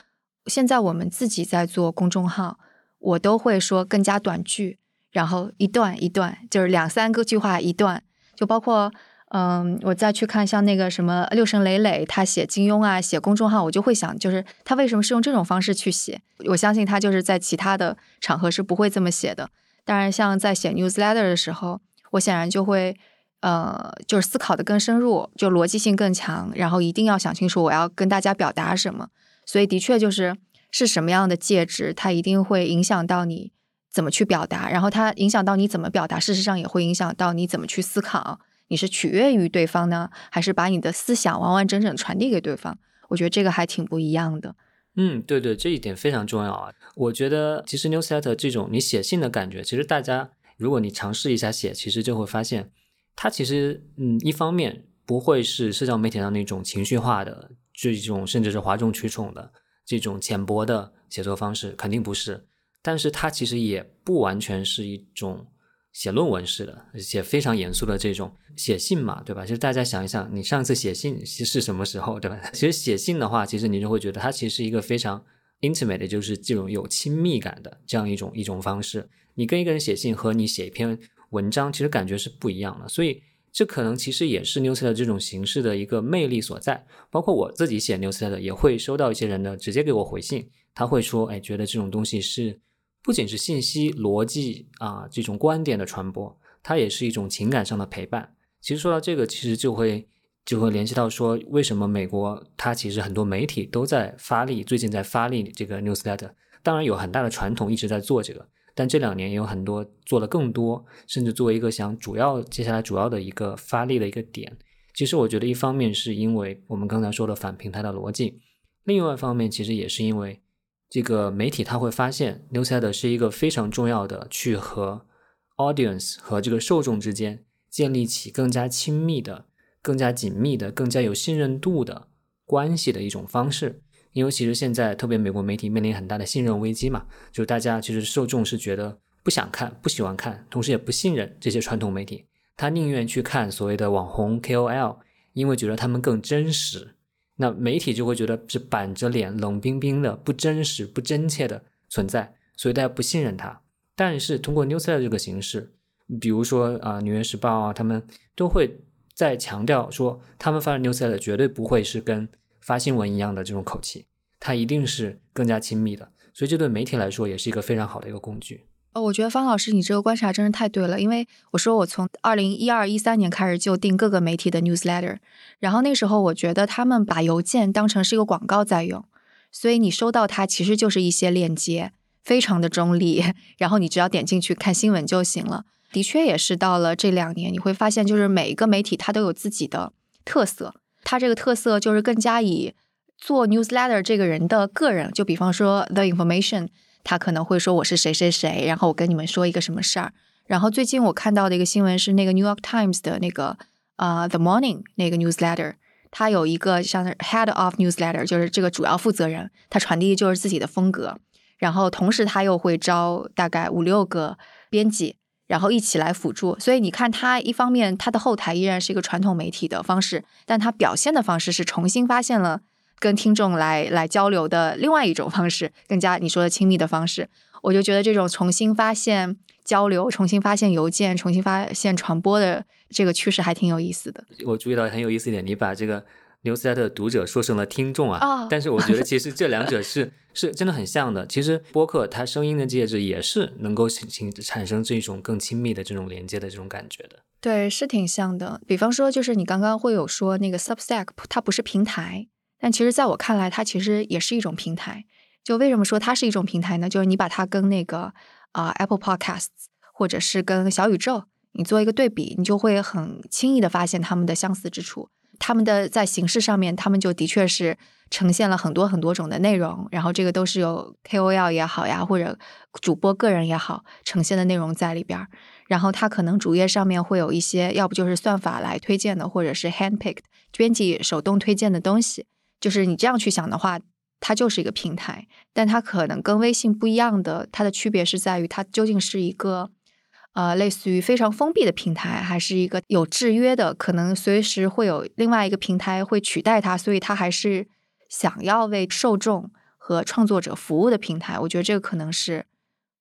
现在我们自己在做公众号，我都会说更加短句，然后一段一段，就是两三个句话一段，就包括嗯，我再去看像那个什么六神磊磊，他写金庸啊，写公众号，我就会想，就是他为什么是用这种方式去写？我相信他就是在其他的场合是不会这么写的。当然，像在写 newsletter 的时候，我显然就会。呃，就是思考的更深入，就逻辑性更强，然后一定要想清楚我要跟大家表达什么。所以的确就是是什么样的介质，它一定会影响到你怎么去表达，然后它影响到你怎么表达，事实上也会影响到你怎么去思考。你是取悦于对方呢，还是把你的思想完完整整传递给对方？我觉得这个还挺不一样的。嗯，对对，这一点非常重要啊。我觉得其实 newsletter 这种你写信的感觉，其实大家如果你尝试一下写，其实就会发现。它其实，嗯，一方面不会是社交媒体上那种情绪化的这种，甚至是哗众取宠的这种浅薄的写作方式，肯定不是。但是它其实也不完全是一种写论文式的、写非常严肃的这种写信嘛，对吧？其实大家想一想，你上次写信是什么时候，对吧？<laughs> 其实写信的话，其实你就会觉得它其实是一个非常 intimate，就是这种有亲密感的这样一种一种方式。你跟一个人写信和你写一篇。文章其实感觉是不一样的，所以这可能其实也是 newsletter 这种形式的一个魅力所在。包括我自己写 newsletter 也会收到一些人的直接给我回信，他会说：“哎，觉得这种东西是不仅是信息逻辑啊这种观点的传播，它也是一种情感上的陪伴。”其实说到这个，其实就会就会联系到说，为什么美国它其实很多媒体都在发力，最近在发力这个 newsletter，当然有很大的传统一直在做这个。但这两年也有很多做了更多，甚至作为一个想主要接下来主要的一个发力的一个点。其实我觉得一方面是因为我们刚才说的反平台的逻辑，另外一方面其实也是因为这个媒体他会发现 newsletter 是一个非常重要的去和 audience 和这个受众之间建立起更加亲密的、更加紧密的、更加有信任度的关系的一种方式。因为其实现在特别美国媒体面临很大的信任危机嘛，就大家其实受众是觉得不想看、不喜欢看，同时也不信任这些传统媒体，他宁愿去看所谓的网红 KOL，因为觉得他们更真实。那媒体就会觉得是板着脸、冷冰冰的、不真实、不真切的存在，所以大家不信任他。但是通过 news 的这个形式，比如说啊《纽约时报》啊，他们都会在强调说，他们发的 newsletter 绝对不会是跟。发新闻一样的这种口气，它一定是更加亲密的，所以这对媒体来说也是一个非常好的一个工具。哦，我觉得方老师你这个观察真是太对了，因为我说我从二零一二一三年开始就订各个媒体的 newsletter，然后那时候我觉得他们把邮件当成是一个广告在用，所以你收到它其实就是一些链接，非常的中立，<laughs> 然后你只要点进去看新闻就行了。的确也是到了这两年，你会发现就是每一个媒体它都有自己的特色。它这个特色就是更加以做 newsletter 这个人的个人，就比方说 the information，他可能会说我是谁谁谁，然后我跟你们说一个什么事儿。然后最近我看到的一个新闻是那个 New York Times 的那个啊 The Morning 那个 newsletter，它有一个像 head of newsletter，就是这个主要负责人，他传递就是自己的风格。然后同时他又会招大概五六个编辑。然后一起来辅助。所以你看，他一方面他的后台依然是一个传统媒体的方式，但他表现的方式是重新发现了跟听众来来交流的另外一种方式，更加你说的亲密的方式。我就觉得这种重新发现交流、重新发现邮件、重新发现传播的这个趋势还挺有意思的。我注意到很有意思一点，你把这个。牛斯莱特读者说成了听众啊，但是我觉得其实这两者是是真的很像的。其实播客它声音的介质也是能够形形产生这种更亲密的这种连接的这种感觉的。对，是挺像的。比方说，就是你刚刚会有说那个 Substack，它不是平台，但其实在我看来，它其实也是一种平台。就为什么说它是一种平台呢？就是你把它跟那个啊 Apple Podcasts 或者是跟小宇宙，你做一个对比，你就会很轻易的发现它们的相似之处。他们的在形式上面，他们就的确是呈现了很多很多种的内容，然后这个都是有 KOL 也好呀，或者主播个人也好呈现的内容在里边儿。然后它可能主页上面会有一些，要不就是算法来推荐的，或者是 handpicked 编辑手动推荐的东西。就是你这样去想的话，它就是一个平台，但它可能跟微信不一样的，它的区别是在于它究竟是一个。呃，类似于非常封闭的平台，还是一个有制约的，可能随时会有另外一个平台会取代它，所以它还是想要为受众和创作者服务的平台。我觉得这个可能是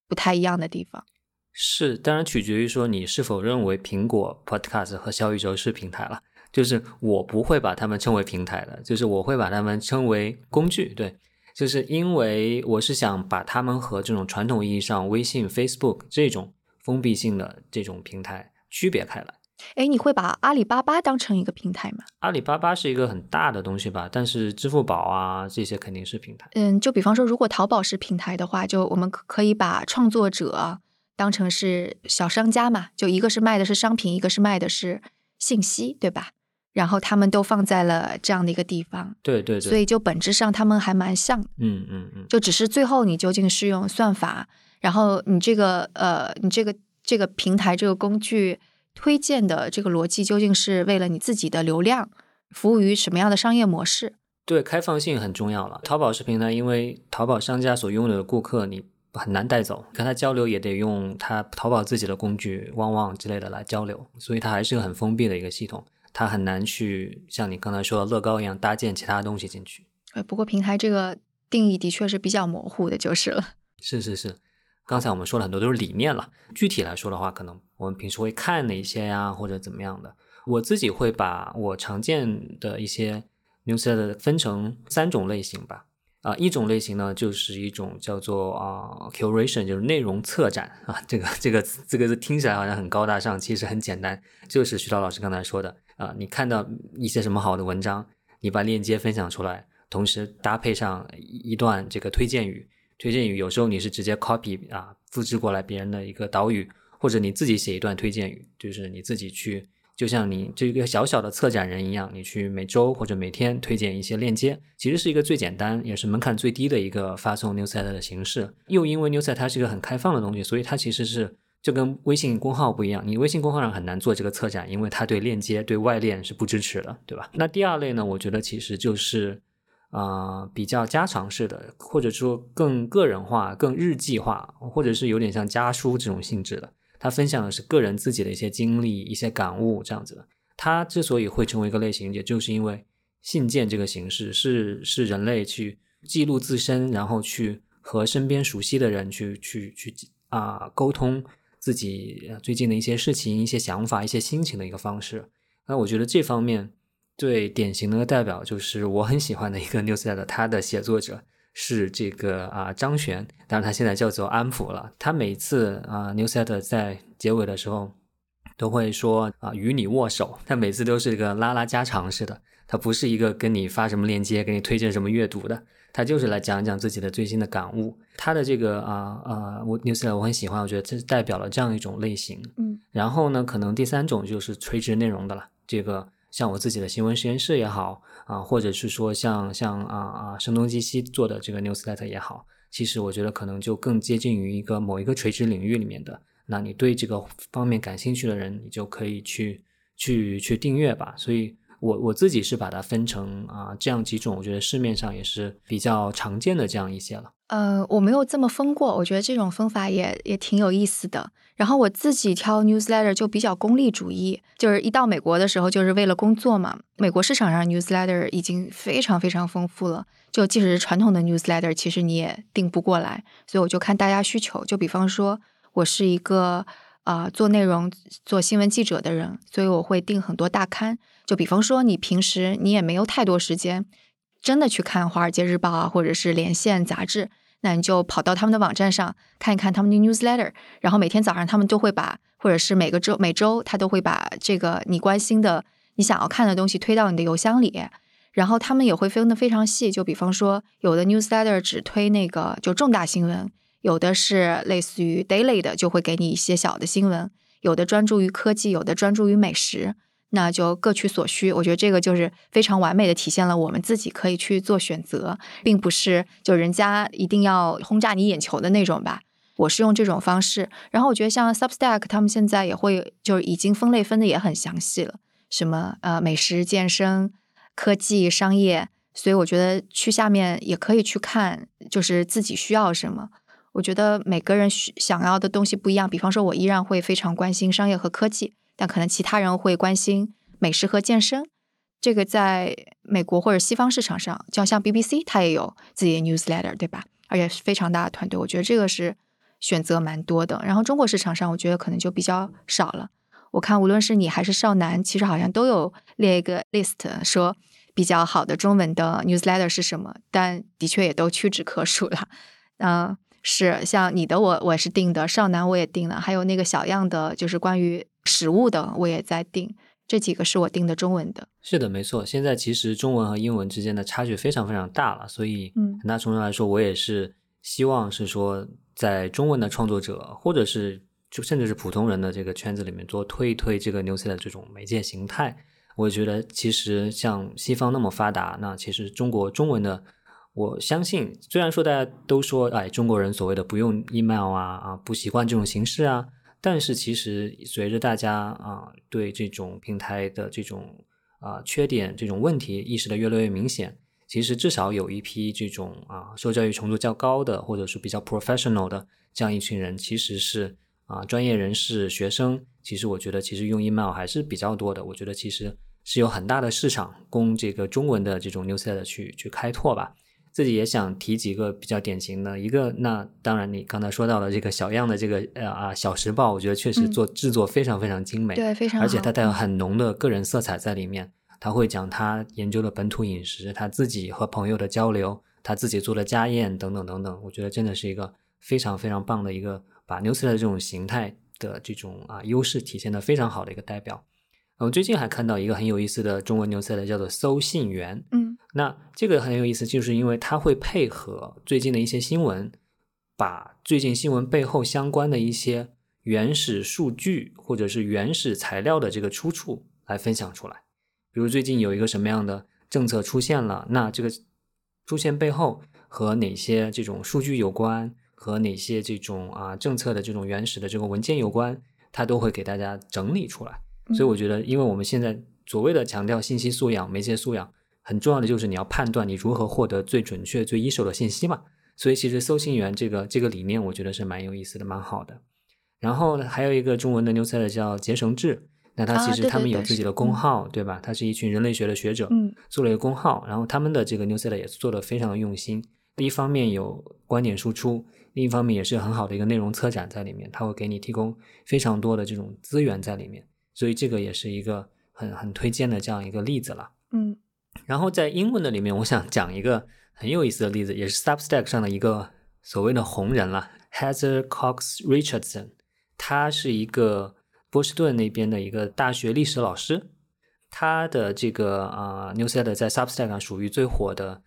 不太一样的地方。是，当然取决于说你是否认为苹果 Podcast 和小宇宙是平台了。就是我不会把它们称为平台的，就是我会把它们称为工具。对，就是因为我是想把它们和这种传统意义上微信、Facebook 这种。封闭性的这种平台区别开来，哎，你会把阿里巴巴当成一个平台吗？阿里巴巴是一个很大的东西吧，但是支付宝啊这些肯定是平台。嗯，就比方说，如果淘宝是平台的话，就我们可以把创作者当成是小商家嘛，就一个是卖的是商品，一个是卖的是信息，对吧？然后他们都放在了这样的一个地方，对对对，所以就本质上他们还蛮像，嗯嗯嗯，就只是最后你究竟是用算法。然后你这个呃，你这个这个平台这个工具推荐的这个逻辑究竟是为了你自己的流量服务于什么样的商业模式？对，开放性很重要了。淘宝是平台，因为淘宝商家所拥有的顾客你很难带走，跟他交流也得用他淘宝自己的工具旺旺之类的来交流，所以它还是个很封闭的一个系统，它很难去像你刚才说的乐高一样搭建其他东西进去。呃，不过平台这个定义的确是比较模糊的，就是了。<laughs> 是是是。刚才我们说了很多都是理念了，具体来说的话，可能我们平时会看哪些呀，或者怎么样的？我自己会把我常见的一些 newsletter 分成三种类型吧。啊，一种类型呢，就是一种叫做啊 curation，就是内容策展啊。这个这个这个字听起来好像很高大上，其实很简单，就是徐涛老师刚才说的啊，你看到一些什么好的文章，你把链接分享出来，同时搭配上一段这个推荐语。推荐语有时候你是直接 copy 啊，复制过来别人的一个导语，或者你自己写一段推荐语，就是你自己去，就像你这个小小的策展人一样，你去每周或者每天推荐一些链接，其实是一个最简单也是门槛最低的一个发送 newsletter 的形式。又因为 newsletter 它是一个很开放的东西，所以它其实是就跟微信公号不一样，你微信公号上很难做这个策展，因为它对链接对外链是不支持的，对吧？那第二类呢，我觉得其实就是。啊，比较家常式的，或者说更个人化、更日记化，或者是有点像家书这种性质的。他分享的是个人自己的一些经历、一些感悟这样子的。他之所以会成为一个类型，也就是因为信件这个形式是是人类去记录自身，然后去和身边熟悉的人去去去啊沟通自己最近的一些事情、一些想法、一些心情的一个方式。那我觉得这方面。最典型的代表就是我很喜欢的一个 newsletter，他的写作者是这个啊张璇，当然他现在叫做安普了。他每次啊 newsletter 在结尾的时候都会说啊与你握手，他每次都是一个拉拉家常似的，他不是一个跟你发什么链接，给你推荐什么阅读的，他就是来讲讲自己的最新的感悟。他的这个啊啊我 newsletter 我很喜欢，我觉得这是代表了这样一种类型。嗯，然后呢，可能第三种就是垂直内容的了，这个。像我自己的新闻实验室也好啊，或者是说像像啊啊声东击西做的这个 newsletter 也好，其实我觉得可能就更接近于一个某一个垂直领域里面的。那你对这个方面感兴趣的人，你就可以去去去订阅吧。所以我我自己是把它分成啊这样几种，我觉得市面上也是比较常见的这样一些了。呃，我没有这么分过，我觉得这种分法也也挺有意思的。然后我自己挑 newsletter 就比较功利主义，就是一到美国的时候就是为了工作嘛。美国市场上 newsletter 已经非常非常丰富了，就即使是传统的 newsletter，其实你也订不过来。所以我就看大家需求，就比方说我是一个啊做内容、做新闻记者的人，所以我会订很多大刊。就比方说，你平时你也没有太多时间，真的去看《华尔街日报》啊，或者是《连线》杂志，那你就跑到他们的网站上看一看他们的 newsletter，然后每天早上他们都会把，或者是每个周每周他都会把这个你关心的、你想要看的东西推到你的邮箱里，然后他们也会分得非常细，就比方说有的 newsletter 只推那个就重大新闻，有的是类似于 daily 的，就会给你一些小的新闻，有的专注于科技，有的专注于美食。那就各取所需，我觉得这个就是非常完美的体现了我们自己可以去做选择，并不是就人家一定要轰炸你眼球的那种吧。我是用这种方式，然后我觉得像 Substack 他们现在也会就已经分类分的也很详细了，什么呃美食、健身、科技、商业，所以我觉得去下面也可以去看，就是自己需要什么。我觉得每个人需想要的东西不一样，比方说我依然会非常关心商业和科技。但可能其他人会关心美食和健身，这个在美国或者西方市场上，就像 BBC，它也有自己的 newsletter，对吧？而且是非常大的团队，我觉得这个是选择蛮多的。然后中国市场上，我觉得可能就比较少了。我看无论是你还是少南，其实好像都有列一个 list，说比较好的中文的 newsletter 是什么，但的确也都屈指可数了。嗯。是像你的我我是定的少男我也定了，还有那个小样的，就是关于食物的我也在订，这几个是我订的中文的。是的，没错。现在其实中文和英文之间的差距非常非常大了，所以很大程度来说，我也是希望是说，在中文的创作者或者是就甚至是普通人的这个圈子里面多推一推这个 news 的这种媒介形态。我觉得其实像西方那么发达，那其实中国中文的。我相信，虽然说大家都说，哎，中国人所谓的不用 email 啊啊，不习惯这种形式啊，但是其实随着大家啊对这种平台的这种啊缺点、这种问题意识的越来越明显，其实至少有一批这种啊受教育程度较高的，或者是比较 professional 的这样一群人，其实是啊专业人士、学生，其实我觉得其实用 email 还是比较多的。我觉得其实是有很大的市场供这个中文的这种 newsletter 去去开拓吧。自己也想提几个比较典型的一个，那当然你刚才说到了这个小样的这个呃啊小时报，我觉得确实做制作非常非常精美，对，非常，而且它带有很浓的个人色彩在里面。他会讲他研究的本土饮食，他自己和朋友的交流，他自己做的家宴等等等等。我觉得真的是一个非常非常棒的一个把 news 的这种形态的这种啊优势体现的非常好的一个代表。我最近还看到一个很有意思的中文 newsletter，叫做搜信员。嗯，那这个很有意思，就是因为它会配合最近的一些新闻，把最近新闻背后相关的一些原始数据或者是原始材料的这个出处来分享出来。比如最近有一个什么样的政策出现了，那这个出现背后和哪些这种数据有关，和哪些这种啊政策的这种原始的这个文件有关，它都会给大家整理出来。所以我觉得，因为我们现在所谓的强调信息素养、媒介素养，很重要的就是你要判断你如何获得最准确、最一手的信息嘛。所以其实搜信源这个这个理念，我觉得是蛮有意思的，蛮好的。然后还有一个中文的 newsletter 叫结绳志，那他其实他们有自己的公号，对吧？他是一群人类学的学者，嗯做了一个公号，然后他们的这个 newsletter 也是做的非常的用心。一方面有观点输出，另一方面也是很好的一个内容策展在里面，他会给你提供非常多的这种资源在里面。所以这个也是一个很很推荐的这样一个例子了。嗯，然后在英文的里面，我想讲一个很有意思的例子，也是 Substack 上的一个所谓的红人了，Heather Cox Richardson。他是一个波士顿那边的一个大学历史老师，他的这个啊 newsletter 在 Substack 上属于最火的，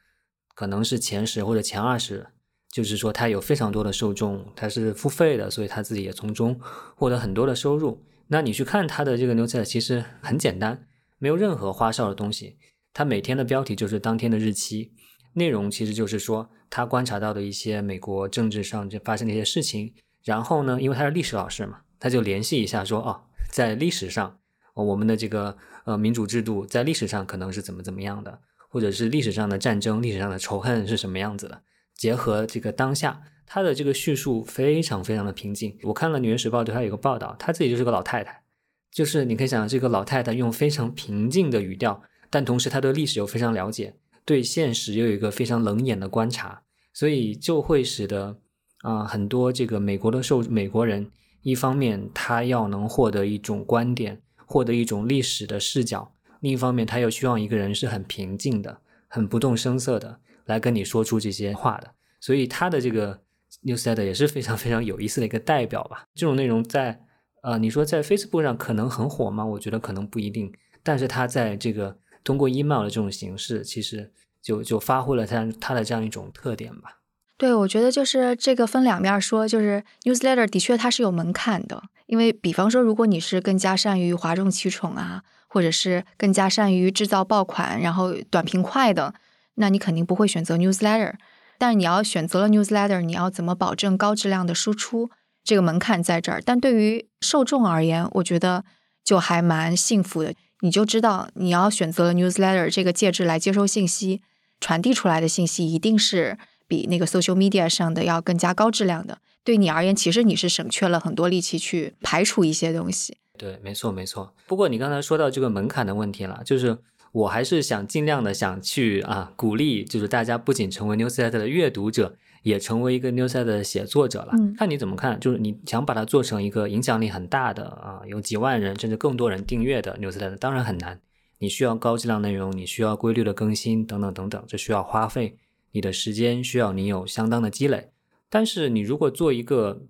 可能是前十或者前二十。就是说他有非常多的受众，他是付费的，所以他自己也从中获得很多的收入。那你去看他的这个 newsletter，其实很简单，没有任何花哨的东西。他每天的标题就是当天的日期，内容其实就是说他观察到的一些美国政治上就发生的一些事情。然后呢，因为他是历史老师嘛，他就联系一下说，哦，在历史上，我们的这个呃民主制度在历史上可能是怎么怎么样的，或者是历史上的战争、历史上的仇恨是什么样子的，结合这个当下，他的这个叙述非常非常的平静。我看了《纽约时报》对他有个报道，他自己就是个老太太，就是你可以想，这个老太太用非常平静的语调，但同时他对历史又非常了解，对现实又有一个非常冷眼的观察，所以就会使得啊很多这个美国的受美国人。一方面，他要能获得一种观点，获得一种历史的视角；另一方面，他又希望一个人是很平静的、很不动声色的来跟你说出这些话的。所以，他的这个 new set 也是非常非常有意思的一个代表吧。这种内容在呃，你说在 Facebook 上可能很火吗？我觉得可能不一定。但是，他在这个通过 email 的这种形式，其实就就发挥了它它的这样一种特点吧。对，我觉得就是这个分两面说，就是 newsletter 的确它是有门槛的，因为比方说，如果你是更加善于哗众取宠啊，或者是更加善于制造爆款，然后短平快的，那你肯定不会选择 newsletter。但是你要选择了 newsletter，你要怎么保证高质量的输出？这个门槛在这儿。但对于受众而言，我觉得就还蛮幸福的，你就知道你要选择 newsletter 这个介质来接收信息，传递出来的信息一定是。比那个 social media 上的要更加高质量的，对你而言，其实你是省却了很多力气去排除一些东西。对，没错，没错。不过你刚才说到这个门槛的问题了，就是我还是想尽量的想去啊鼓励，就是大家不仅成为 newsletter 的阅读者，也成为一个 newsletter 的写作者了。嗯，看你怎么看？就是你想把它做成一个影响力很大的啊，有几万人甚至更多人订阅的 newsletter，当然很难。你需要高质量内容，你需要规律的更新，等等等等，这需要花费。你的时间需要你有相当的积累，但是你如果做一个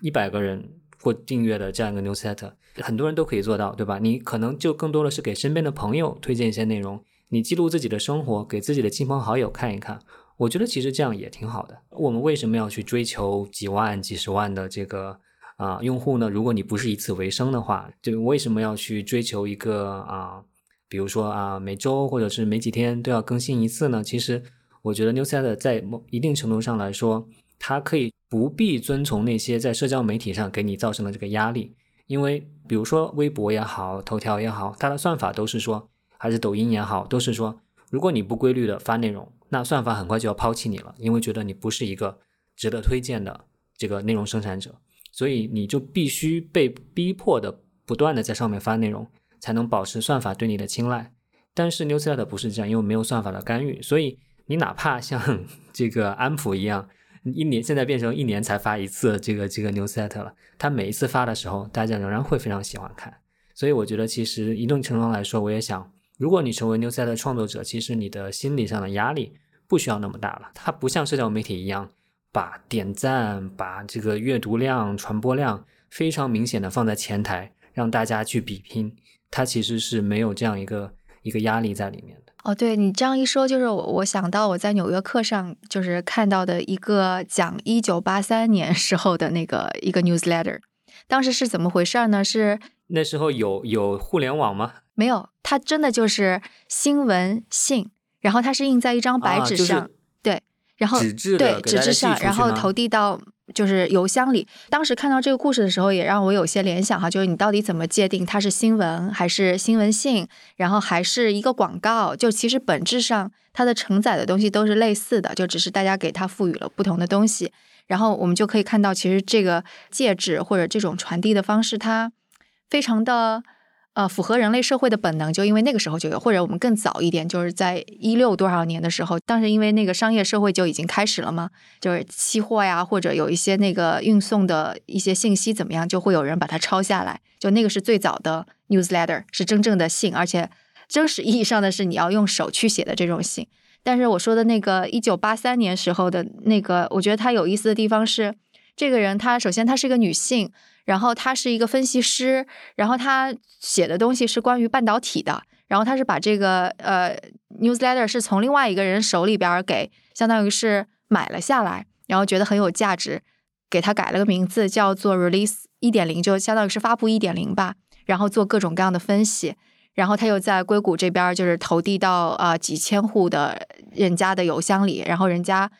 一百个人或订阅的这样一个 newsletter，很多人都可以做到，对吧？你可能就更多的是给身边的朋友推荐一些内容，你记录自己的生活，给自己的亲朋好友看一看。我觉得其实这样也挺好的。我们为什么要去追求几万、几十万的这个啊用户呢？如果你不是以此为生的话，就为什么要去追求一个啊，比如说啊每周或者是每几天都要更新一次呢？其实。我觉得 Newsletter 在某一定程度上来说，它可以不必遵从那些在社交媒体上给你造成的这个压力，因为比如说微博也好，头条也好，它的算法都是说，还是抖音也好，都是说，如果你不规律的发内容，那算法很快就要抛弃你了，因为觉得你不是一个值得推荐的这个内容生产者，所以你就必须被逼迫的不断的在上面发内容，才能保持算法对你的青睐。但是 Newsletter 不是这样，因为没有算法的干预，所以。你哪怕像 <laughs> 这个安普一样，一年现在变成一年才发一次这个这个 newsletter 了，他每一次发的时候，大家仍然会非常喜欢看。所以我觉得，其实一定程度上来说，我也想，如果你成为 newsletter 创作者，其实你的心理上的压力不需要那么大了。它不像社交媒体一样，把点赞、把这个阅读量、传播量非常明显的放在前台，让大家去比拼。它其实是没有这样一个一个压力在里面的。哦，对你这样一说，就是我我想到我在纽约客上就是看到的一个讲一九八三年时候的那个一个 newsletter，当时是怎么回事呢？是那时候有有互联网吗？没有，它真的就是新闻信，然后它是印在一张白纸上，对，然后对纸质上，然后投递到。就是邮箱里，当时看到这个故事的时候，也让我有些联想哈，就是你到底怎么界定它是新闻还是新闻信，然后还是一个广告？就其实本质上它的承载的东西都是类似的，就只是大家给它赋予了不同的东西。然后我们就可以看到，其实这个介质或者这种传递的方式，它非常的。呃，符合人类社会的本能，就因为那个时候就有，或者我们更早一点，就是在一六多少年的时候，当时因为那个商业社会就已经开始了嘛，就是期货呀，或者有一些那个运送的一些信息怎么样，就会有人把它抄下来，就那个是最早的 newsletter，是真正的信，而且真实意义上的是你要用手去写的这种信。但是我说的那个一九八三年时候的那个，我觉得它有意思的地方是，这个人他首先她是一个女性。然后他是一个分析师，然后他写的东西是关于半导体的，然后他是把这个呃 newsletter 是从另外一个人手里边给，相当于是买了下来，然后觉得很有价值，给他改了个名字叫做 release 一点零，就相当于是发布一点零吧，然后做各种各样的分析，然后他又在硅谷这边就是投递到呃几千户的人家的邮箱里，然后人家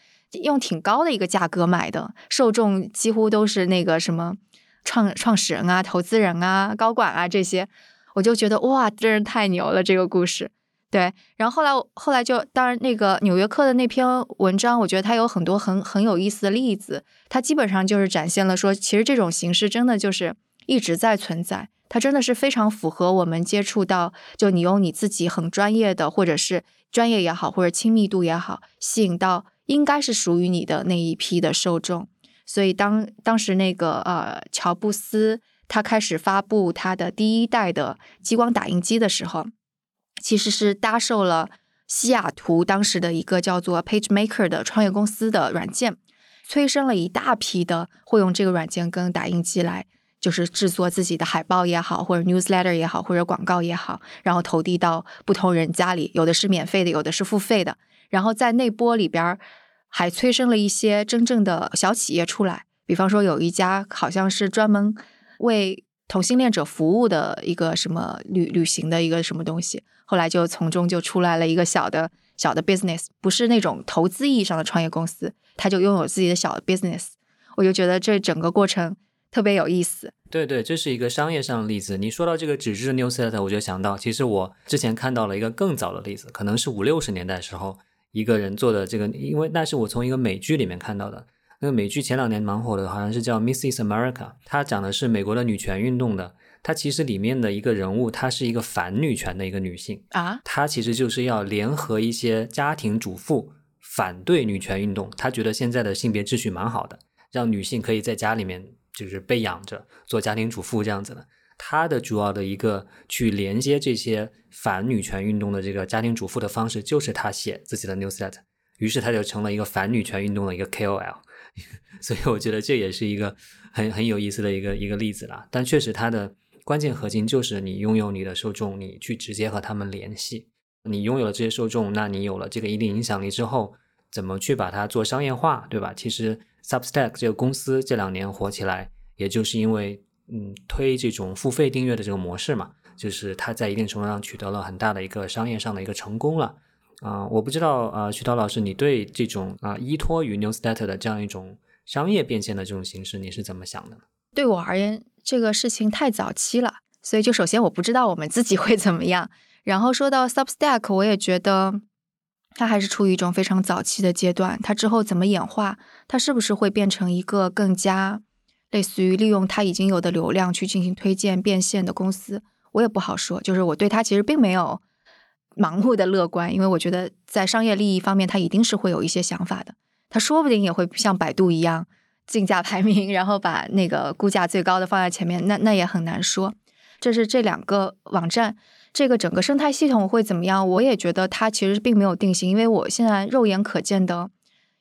用挺高的一个价格买的，受众几乎都是那个什么。创创始人啊，投资人啊，高管啊，这些，我就觉得哇，真是太牛了这个故事。对，然后后来后来就当然那个《纽约客》的那篇文章，我觉得它有很多很很有意思的例子，它基本上就是展现了说，其实这种形式真的就是一直在存在，它真的是非常符合我们接触到，就你用你自己很专业的，或者是专业也好，或者亲密度也好，吸引到应该是属于你的那一批的受众。所以当当时那个呃乔布斯他开始发布他的第一代的激光打印机的时候。其实是搭售了西雅图当时的一个叫做 PageMaker 的创业公司的软件，催生了一大批的会用这个软件跟打印机来，就是制作自己的海报也好，或者 newsletter 也好，或者广告也好，然后投递到不同人家里，有的是免费的，有的是付费的。然后在那波里边还催生了一些真正的小企业出来，比方说有一家好像是专门为同性恋者服务的一个什么旅旅行的一个什么东西。后来就从中就出来了一个小的小的 business，不是那种投资意义上的创业公司，他就拥有自己的小的 business。我就觉得这整个过程特别有意思。对对，这是一个商业上的例子。你说到这个纸质 newsletter，我就想到，其实我之前看到了一个更早的例子，可能是五六十年代时候一个人做的这个，因为那是我从一个美剧里面看到的。那个美剧前两年蛮火的，好像是叫 Mrs. America，它讲的是美国的女权运动的。它其实里面的一个人物，她是一个反女权的一个女性啊，她其实就是要联合一些家庭主妇反对女权运动。她觉得现在的性别秩序蛮好的，让女性可以在家里面就是被养着做家庭主妇这样子的。她的主要的一个去连接这些反女权运动的这个家庭主妇的方式，就是她写自己的 newsletter，于是她就成了一个反女权运动的一个 KOL。<laughs> 所以我觉得这也是一个很很有意思的一个一个例子啦。但确实它的。关键核心就是你拥有你的受众，你去直接和他们联系。你拥有了这些受众，那你有了这个一定影响力之后，怎么去把它做商业化，对吧？其实 Substack 这个公司这两年火起来，也就是因为嗯推这种付费订阅的这个模式嘛，就是它在一定程度上取得了很大的一个商业上的一个成功了。啊，我不知道啊，徐涛老师，你对这种啊依托于 Newsletter 的这样一种商业变现的这种形式，你是怎么想的？对我而言。这个事情太早期了，所以就首先我不知道我们自己会怎么样。然后说到 Substack，我也觉得它还是处于一种非常早期的阶段。它之后怎么演化，它是不是会变成一个更加类似于利用它已经有的流量去进行推荐变现的公司，我也不好说。就是我对它其实并没有盲目的乐观，因为我觉得在商业利益方面，它一定是会有一些想法的。它说不定也会像百度一样。竞价排名，然后把那个估价最高的放在前面，那那也很难说。这是这两个网站，这个整个生态系统会怎么样？我也觉得它其实并没有定型，因为我现在肉眼可见的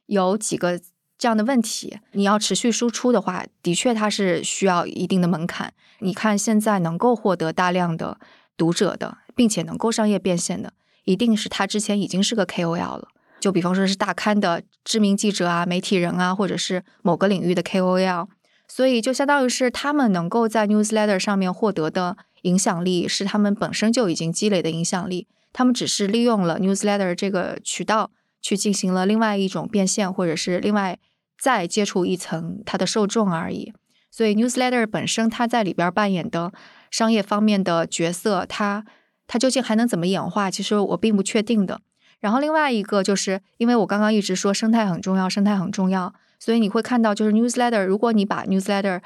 有几个这样的问题。你要持续输出的话，的确它是需要一定的门槛。你看现在能够获得大量的读者的，并且能够商业变现的，一定是他之前已经是个 KOL 了。就比方说是大刊的知名记者啊、媒体人啊，或者是某个领域的 KOL，所以就相当于是他们能够在 newsletter 上面获得的影响力，是他们本身就已经积累的影响力。他们只是利用了 newsletter 这个渠道去进行了另外一种变现，或者是另外再接触一层它的受众而已。所以 newsletter 本身它在里边扮演的商业方面的角色，它它究竟还能怎么演化？其实我并不确定的。然后另外一个就是，因为我刚刚一直说生态很重要，生态很重要，所以你会看到，就是 newsletter，如果你把 newsletter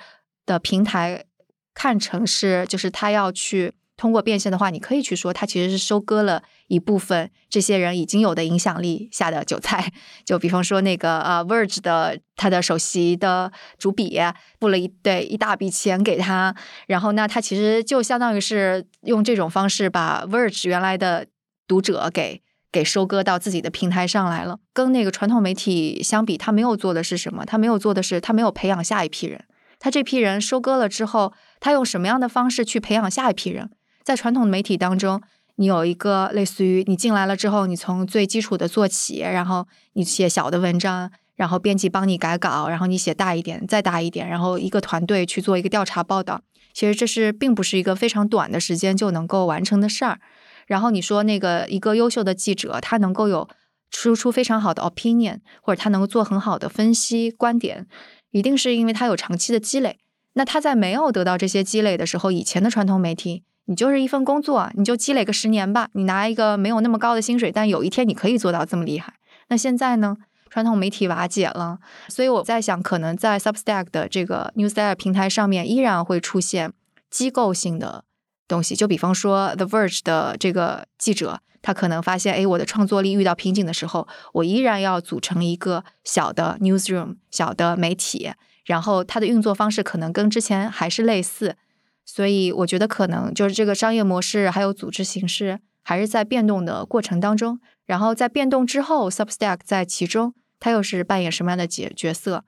的平台看成是，就是他要去通过变现的话，你可以去说，他其实是收割了一部分这些人已经有的影响力下的韭菜。<laughs> 就比方说那个呃 Verge 的他的首席的主笔付了一对一大笔钱给他，然后那他其实就相当于是用这种方式把 Verge 原来的读者给。给收割到自己的平台上来了，跟那个传统媒体相比，他没有做的是什么？他没有做的是，他没有培养下一批人。他这批人收割了之后，他用什么样的方式去培养下一批人？在传统媒体当中，你有一个类似于你进来了之后，你从最基础的做起，然后你写小的文章，然后编辑帮你改稿，然后你写大一点，再大一点，然后一个团队去做一个调查报道。其实这是并不是一个非常短的时间就能够完成的事儿。然后你说那个一个优秀的记者，他能够有输出非常好的 opinion，或者他能够做很好的分析观点，一定是因为他有长期的积累。那他在没有得到这些积累的时候，以前的传统媒体，你就是一份工作，你就积累个十年吧，你拿一个没有那么高的薪水，但有一天你可以做到这么厉害。那现在呢？传统媒体瓦解了，所以我在想，可能在 Substack 的这个 Newsletter 平台上面，依然会出现机构性的东西。就比方说 The Verge 的这个记者，他可能发现，哎，我的创作力遇到瓶颈的时候，我依然要组成一个小的 newsroom，小的媒体，然后它的运作方式可能跟之前还是类似。所以我觉得可能就是这个商业模式还有组织形式还是在变动的过程当中。然后在变动之后，Substack 在其中。他又是扮演什么样的角角色？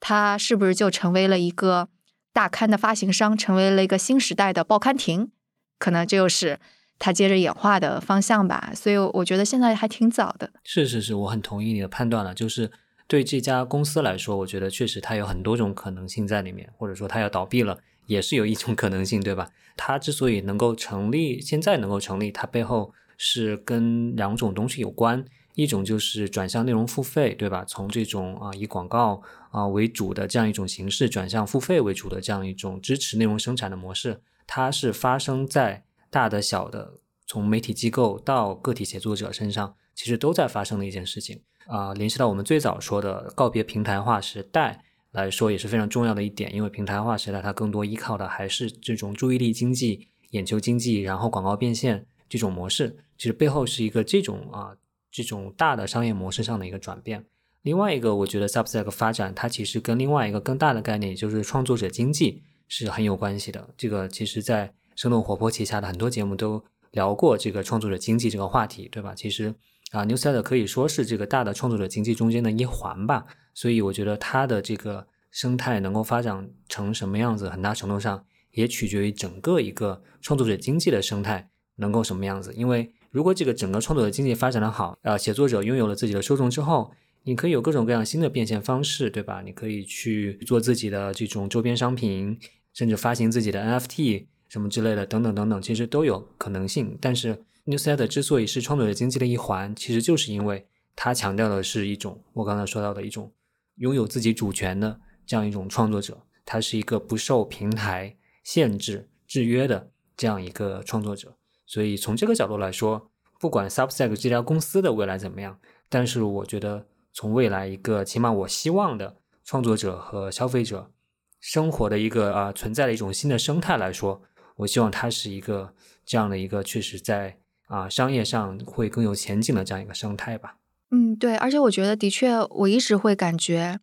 他是不是就成为了一个大刊的发行商，成为了一个新时代的报刊亭？可能这又是他接着演化的方向吧。所以我觉得现在还挺早的。是是是，我很同意你的判断了。就是对这家公司来说，我觉得确实它有很多种可能性在里面，或者说它要倒闭了，也是有一种可能性，对吧？<laughs> 它之所以能够成立，现在能够成立，它背后是跟两种东西有关。一种就是转向内容付费，对吧？从这种啊以广告啊为主的这样一种形式，转向付费为主的这样一种支持内容生产的模式，它是发生在大的、小的，从媒体机构到个体写作者身上，其实都在发生的一件事情啊。联系到我们最早说的告别平台化时代来说，也是非常重要的一点，因为平台化时代它更多依靠的还是这种注意力经济、眼球经济，然后广告变现这种模式，其实背后是一个这种啊。这种大的商业模式上的一个转变。另外一个，我觉得 Substack 发展它其实跟另外一个更大的概念，也就是创作者经济是很有关系的。这个其实，在生动活泼旗下的很多节目都聊过这个创作者经济这个话题，对吧？其实啊，Newsletter 可以说是这个大的创作者经济中间的一环吧。所以我觉得它的这个生态能够发展成什么样子，很大程度上也取决于整个一个创作者经济的生态能够什么样子，因为。如果这个整个创作者经济发展的好，呃，写作者拥有了自己的受众之后，你可以有各种各样新的变现方式，对吧？你可以去做自己的这种周边商品，甚至发行自己的 NFT 什么之类的，等等等等，其实都有可能性。但是 Newsletter 之所以是创作者经济的一环，其实就是因为它强调的是一种我刚才说到的一种拥有自己主权的这样一种创作者，他是一个不受平台限制制约的这样一个创作者。所以从这个角度来说，不管 Substack 这家公司的未来怎么样，但是我觉得从未来一个起码我希望的创作者和消费者生活的一个啊存在的一种新的生态来说，我希望它是一个这样的一个确实在啊商业上会更有前景的这样一个生态吧。嗯，对，而且我觉得的确，我一直会感觉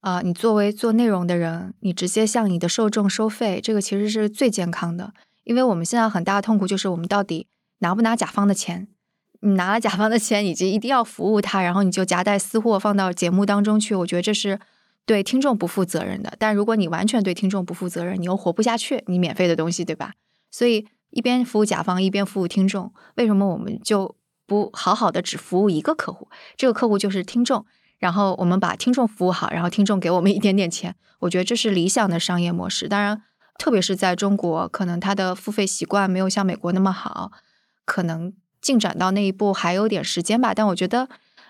啊，你作为做内容的人，你直接向你的受众收费，这个其实是最健康的。因为我们现在很大的痛苦就是我们到底拿不拿甲方的钱？你拿了甲方的钱，以及一定要服务他，然后你就夹带私货放到节目当中去，我觉得这是对听众不负责任的。但如果你完全对听众不负责任，你又活不下去，你免费的东西，对吧？所以一边服务甲方，一边服务听众，为什么我们就不好好的只服务一个客户？这个客户就是听众，然后我们把听众服务好，然后听众给我们一点点钱，我觉得这是理想的商业模式。当然。特别是在中国，可能他的付费习惯没有像美国那么好，可能进展到那一步还有点时间吧。但我觉得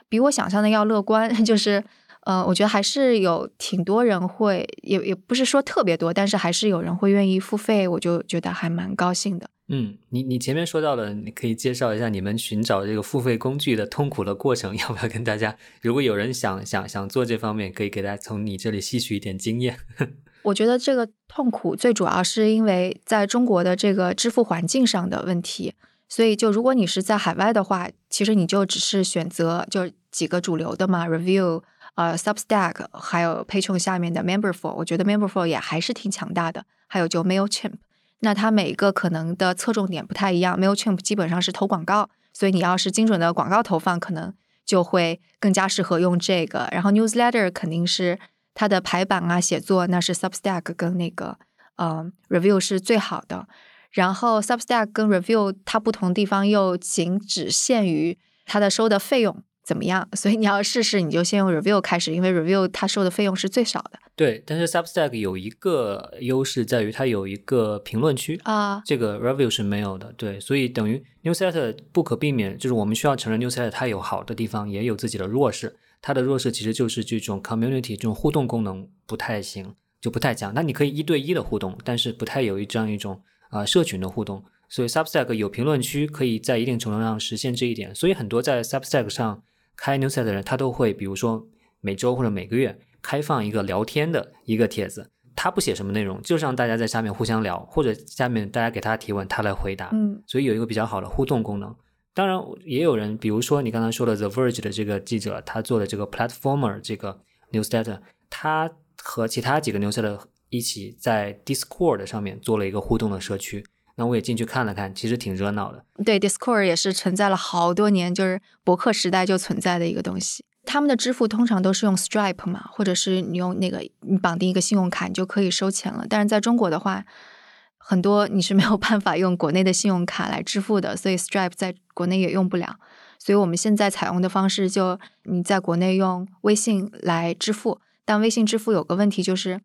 比我想象的要乐观，<laughs> 就是，呃，我觉得还是有挺多人会，也也不是说特别多，但是还是有人会愿意付费，我就觉得还蛮高兴的。嗯，你你前面说到的，你可以介绍一下你们寻找这个付费工具的痛苦的过程，<laughs> 要不要跟大家？如果有人想想想做这方面，可以给大家从你这里吸取一点经验。<laughs> 我觉得这个痛苦最主要是因为在中国的这个支付环境上的问题，所以就如果你是在海外的话，其实你就只是选择就几个主流的嘛，Review、呃 Substack，还有 p a t r o n 下面的 Memberful，我觉得 Memberful 也还是挺强大的。还有就 Mailchimp，那它每一个可能的侧重点不太一样，Mailchimp 基本上是投广告，所以你要是精准的广告投放，可能就会更加适合用这个。然后 Newsletter 肯定是。它的排版啊，写作那是 Substack 跟那个呃 Review 是最好的。然后 Substack 跟 Review 它不同地方又仅只限于它的收的费用怎么样，所以你要试试，你就先用 Review 开始，因为 Review 它收的费用是最少的。对，但是 Substack 有一个优势在于它有一个评论区啊，这个 Review 是没有的。对，所以等于 Newsletter 不可避免，就是我们需要承认 Newsletter 它有好的地方，也有自己的弱势。它的弱势其实就是这种 community 这种互动功能不太行，就不太强。那你可以一对一的互动，但是不太有一这样一种啊社群的互动。所以 Substack 有评论区，可以在一定程度上实现这一点。所以很多在 Substack 上开 newsletter 的人，他都会比如说每周或者每个月开放一个聊天的一个帖子，他不写什么内容，就是让大家在下面互相聊，或者下面大家给他提问，他来回答。嗯，所以有一个比较好的互动功能。当然，也有人，比如说你刚才说的 The Verge 的这个记者，他做的这个 Platformer 这个 newsletter，他和其他几个 newsletter 一起在 Discord 上面做了一个互动的社区。那我也进去看了看，其实挺热闹的。对，Discord 也是存在了好多年，就是博客时代就存在的一个东西。他们的支付通常都是用 Stripe 嘛，或者是你用那个你绑定一个信用卡，你就可以收钱了。但是在中国的话，很多你是没有办法用国内的信用卡来支付的，所以 Stripe 在国内也用不了。所以我们现在采用的方式就你在国内用微信来支付，但微信支付有个问题就是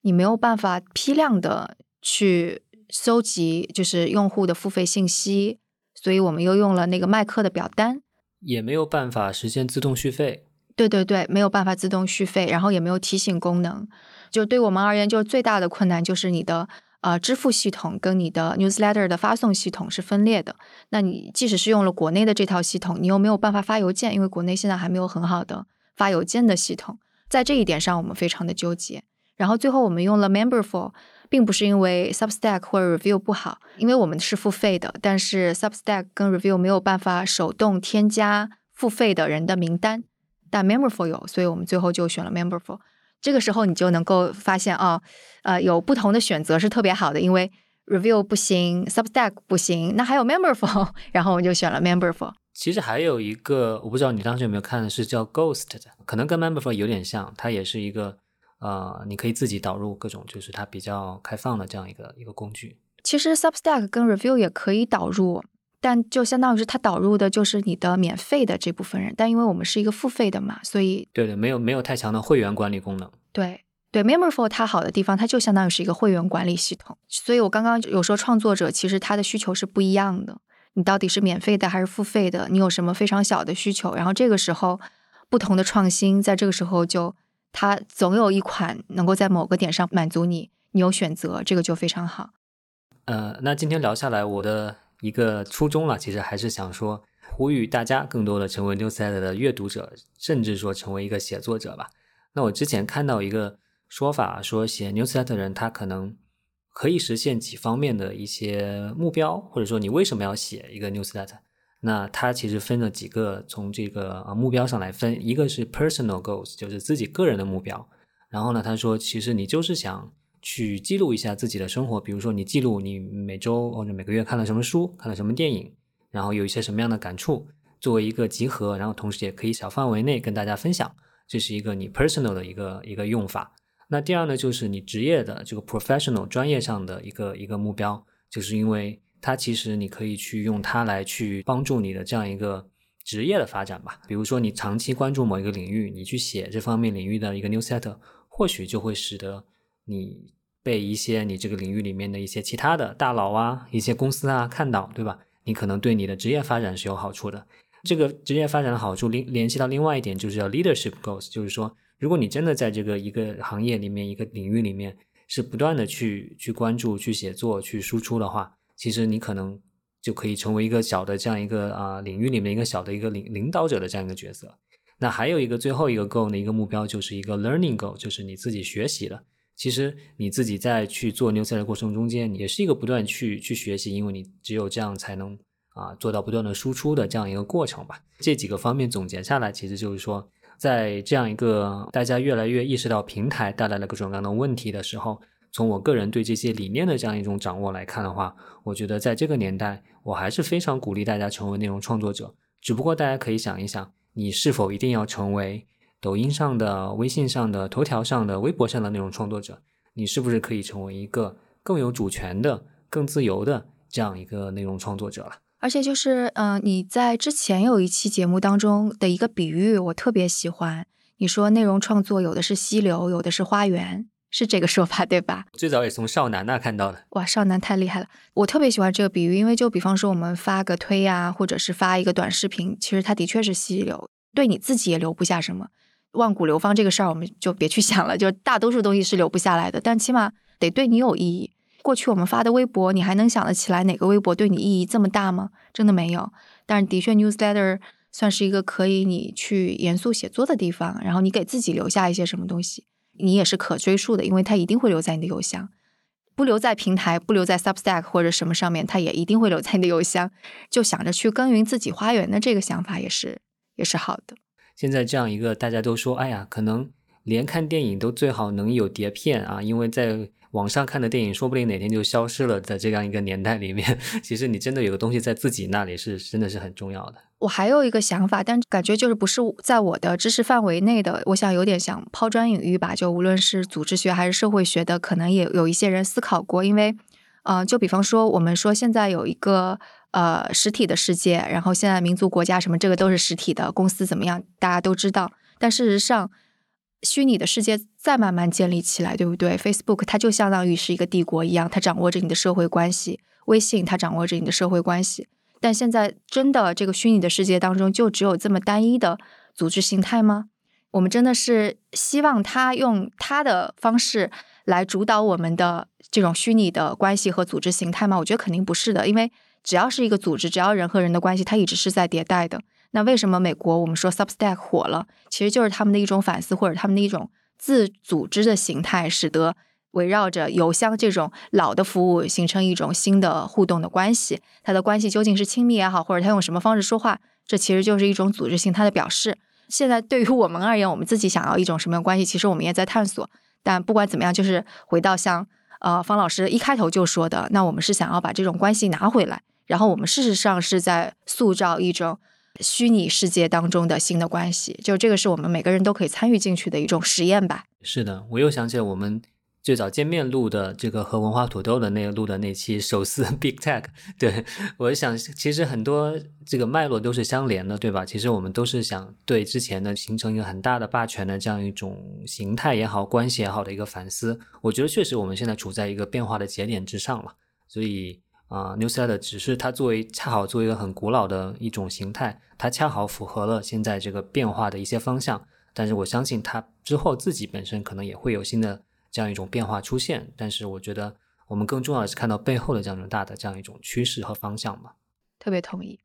你没有办法批量的去搜集就是用户的付费信息，所以我们又用了那个麦克的表单，也没有办法实现自动续费。对对对，没有办法自动续费，然后也没有提醒功能。就对我们而言，就是最大的困难就是你的呃支付系统跟你的 newsletter 的发送系统是分裂的。那你即使是用了国内的这套系统，你又没有办法发邮件，因为国内现在还没有很好的发邮件的系统。在这一点上，我们非常的纠结。然后最后我们用了 Memberful，并不是因为 Substack 或者 Review 不好，因为我们是付费的，但是 Substack 跟 Review 没有办法手动添加付费的人的名单。但 Memberful 有，所以我们最后就选了 Memberful。这个时候你就能够发现啊，呃，有不同的选择是特别好的，因为 Review 不行，Substack 不行，那还有 Memberful，<laughs> 然后我们就选了 Memberful。其实还有一个，我不知道你当时有没有看的是叫 Ghost 的，可能跟 Memberful 有点像，它也是一个呃，你可以自己导入各种，就是它比较开放的这样一个一个工具。其实 Substack 跟 Review 也可以导入。但就相当于是它导入的就是你的免费的这部分人，但因为我们是一个付费的嘛，所以对对，没有没有太强的会员管理功能。对对，Memberful 它好的地方，它就相当于是一个会员管理系统。所以我刚刚有说创作者其实他的需求是不一样的，你到底是免费的还是付费的？你有什么非常小的需求？然后这个时候不同的创新，在这个时候就它总有一款能够在某个点上满足你，你有选择，这个就非常好。呃，那今天聊下来，我的。一个初衷了，其实还是想说，呼吁大家更多的成为 newsletter 的阅读者，甚至说成为一个写作者吧。那我之前看到一个说法，说写 newsletter 人他可能可以实现几方面的一些目标，或者说你为什么要写一个 newsletter？那他其实分了几个，从这个啊目标上来分，一个是 personal goals，就是自己个人的目标。然后呢，他说其实你就是想。去记录一下自己的生活，比如说你记录你每周或者每个月看了什么书，看了什么电影，然后有一些什么样的感触，作为一个集合，然后同时也可以小范围内跟大家分享，这是一个你 personal 的一个一个用法。那第二呢，就是你职业的这个 professional 专业上的一个一个目标，就是因为它其实你可以去用它来去帮助你的这样一个职业的发展吧。比如说你长期关注某一个领域，你去写这方面领域的一个 newsletter，或许就会使得。你被一些你这个领域里面的一些其他的大佬啊、一些公司啊看到，对吧？你可能对你的职业发展是有好处的。这个职业发展的好处联联系到另外一点，就是叫 leadership goals，就是说，如果你真的在这个一个行业里面、一个领域里面是不断的去去关注、去写作、去输出的话，其实你可能就可以成为一个小的这样一个啊领域里面一个小的一个领领导者的这样一个角色。那还有一个最后一个 goal 的一个目标，就是一个 learning goal，就是你自己学习的。其实你自己在去做牛赛的过程中间，也是一个不断去去学习，因为你只有这样才能啊做到不断的输出的这样一个过程吧。这几个方面总结下来，其实就是说，在这样一个大家越来越意识到平台带来了各种各样的问题的时候，从我个人对这些理念的这样一种掌握来看的话，我觉得在这个年代，我还是非常鼓励大家成为内容创作者。只不过大家可以想一想，你是否一定要成为？抖音上的、微信上的、头条上的、微博上的内容创作者，你是不是可以成为一个更有主权的、更自由的这样一个内容创作者了？而且就是，嗯，你在之前有一期节目当中的一个比喻，我特别喜欢。你说内容创作有的是溪流，有的是花园，是这个说法对吧？最早也从少男那看到的。哇，少男太厉害了！我特别喜欢这个比喻，因为就比方说我们发个推呀，或者是发一个短视频，其实它的确是溪流，对你自己也留不下什么。万古流芳这个事儿，我们就别去想了。就大多数东西是留不下来的，但起码得对你有意义。过去我们发的微博，你还能想得起来哪个微博对你意义这么大吗？真的没有。但是的确，newsletter 算是一个可以你去严肃写作的地方，然后你给自己留下一些什么东西，你也是可追溯的，因为它一定会留在你的邮箱。不留在平台，不留在 Substack 或者什么上面，它也一定会留在你的邮箱。就想着去耕耘自己花园的这个想法，也是也是好的。现在这样一个大家都说，哎呀，可能连看电影都最好能有碟片啊，因为在。网上看的电影说不定哪天就消失了在这样一个年代里面，<laughs> 其实你真的有个东西在自己那里是真的是很重要的。我还有一个想法，但感觉就是不是在我的知识范围内的。我想有点想抛砖引玉吧，就无论是组织学还是社会学的，可能也有一些人思考过。因为，呃，就比方说我们说现在有一个呃实体的世界，然后现在民族国家什么这个都是实体的，公司怎么样大家都知道，但事实上。虚拟的世界再慢慢建立起来，对不对？Facebook 它就相当于是一个帝国一样，它掌握着你的社会关系；微信它掌握着你的社会关系。但现在真的这个虚拟的世界当中，就只有这么单一的组织形态吗？我们真的是希望他用他的方式来主导我们的这种虚拟的关系和组织形态吗？我觉得肯定不是的，因为只要是一个组织，只要人和人的关系，它一直是在迭代的。那为什么美国我们说 Substack 火了？其实就是他们的一种反思，或者他们的一种自组织的形态，使得围绕着邮箱这种老的服务形成一种新的互动的关系。它的关系究竟是亲密也好，或者他用什么方式说话，这其实就是一种组织形态的表示。现在对于我们而言，我们自己想要一种什么样关系，其实我们也在探索。但不管怎么样，就是回到像呃方老师一开头就说的，那我们是想要把这种关系拿回来，然后我们事实上是在塑造一种。虚拟世界当中的新的关系，就这个是我们每个人都可以参与进去的一种实验吧。是的，我又想起我们最早见面录的这个和文化土豆的那个录的那期手撕 <laughs> Big Tech。对我想，其实很多这个脉络都是相连的，对吧？其实我们都是想对之前的形成一个很大的霸权的这样一种形态也好、关系也好的一个反思。我觉得确实我们现在处在一个变化的节点之上了，所以。啊，Newsletter 只是它作为恰好作为一个很古老的一种形态，它恰好符合了现在这个变化的一些方向。但是我相信它之后自己本身可能也会有新的这样一种变化出现。但是我觉得我们更重要的是看到背后的这样一种大的这样一种趋势和方向嘛。特别同意。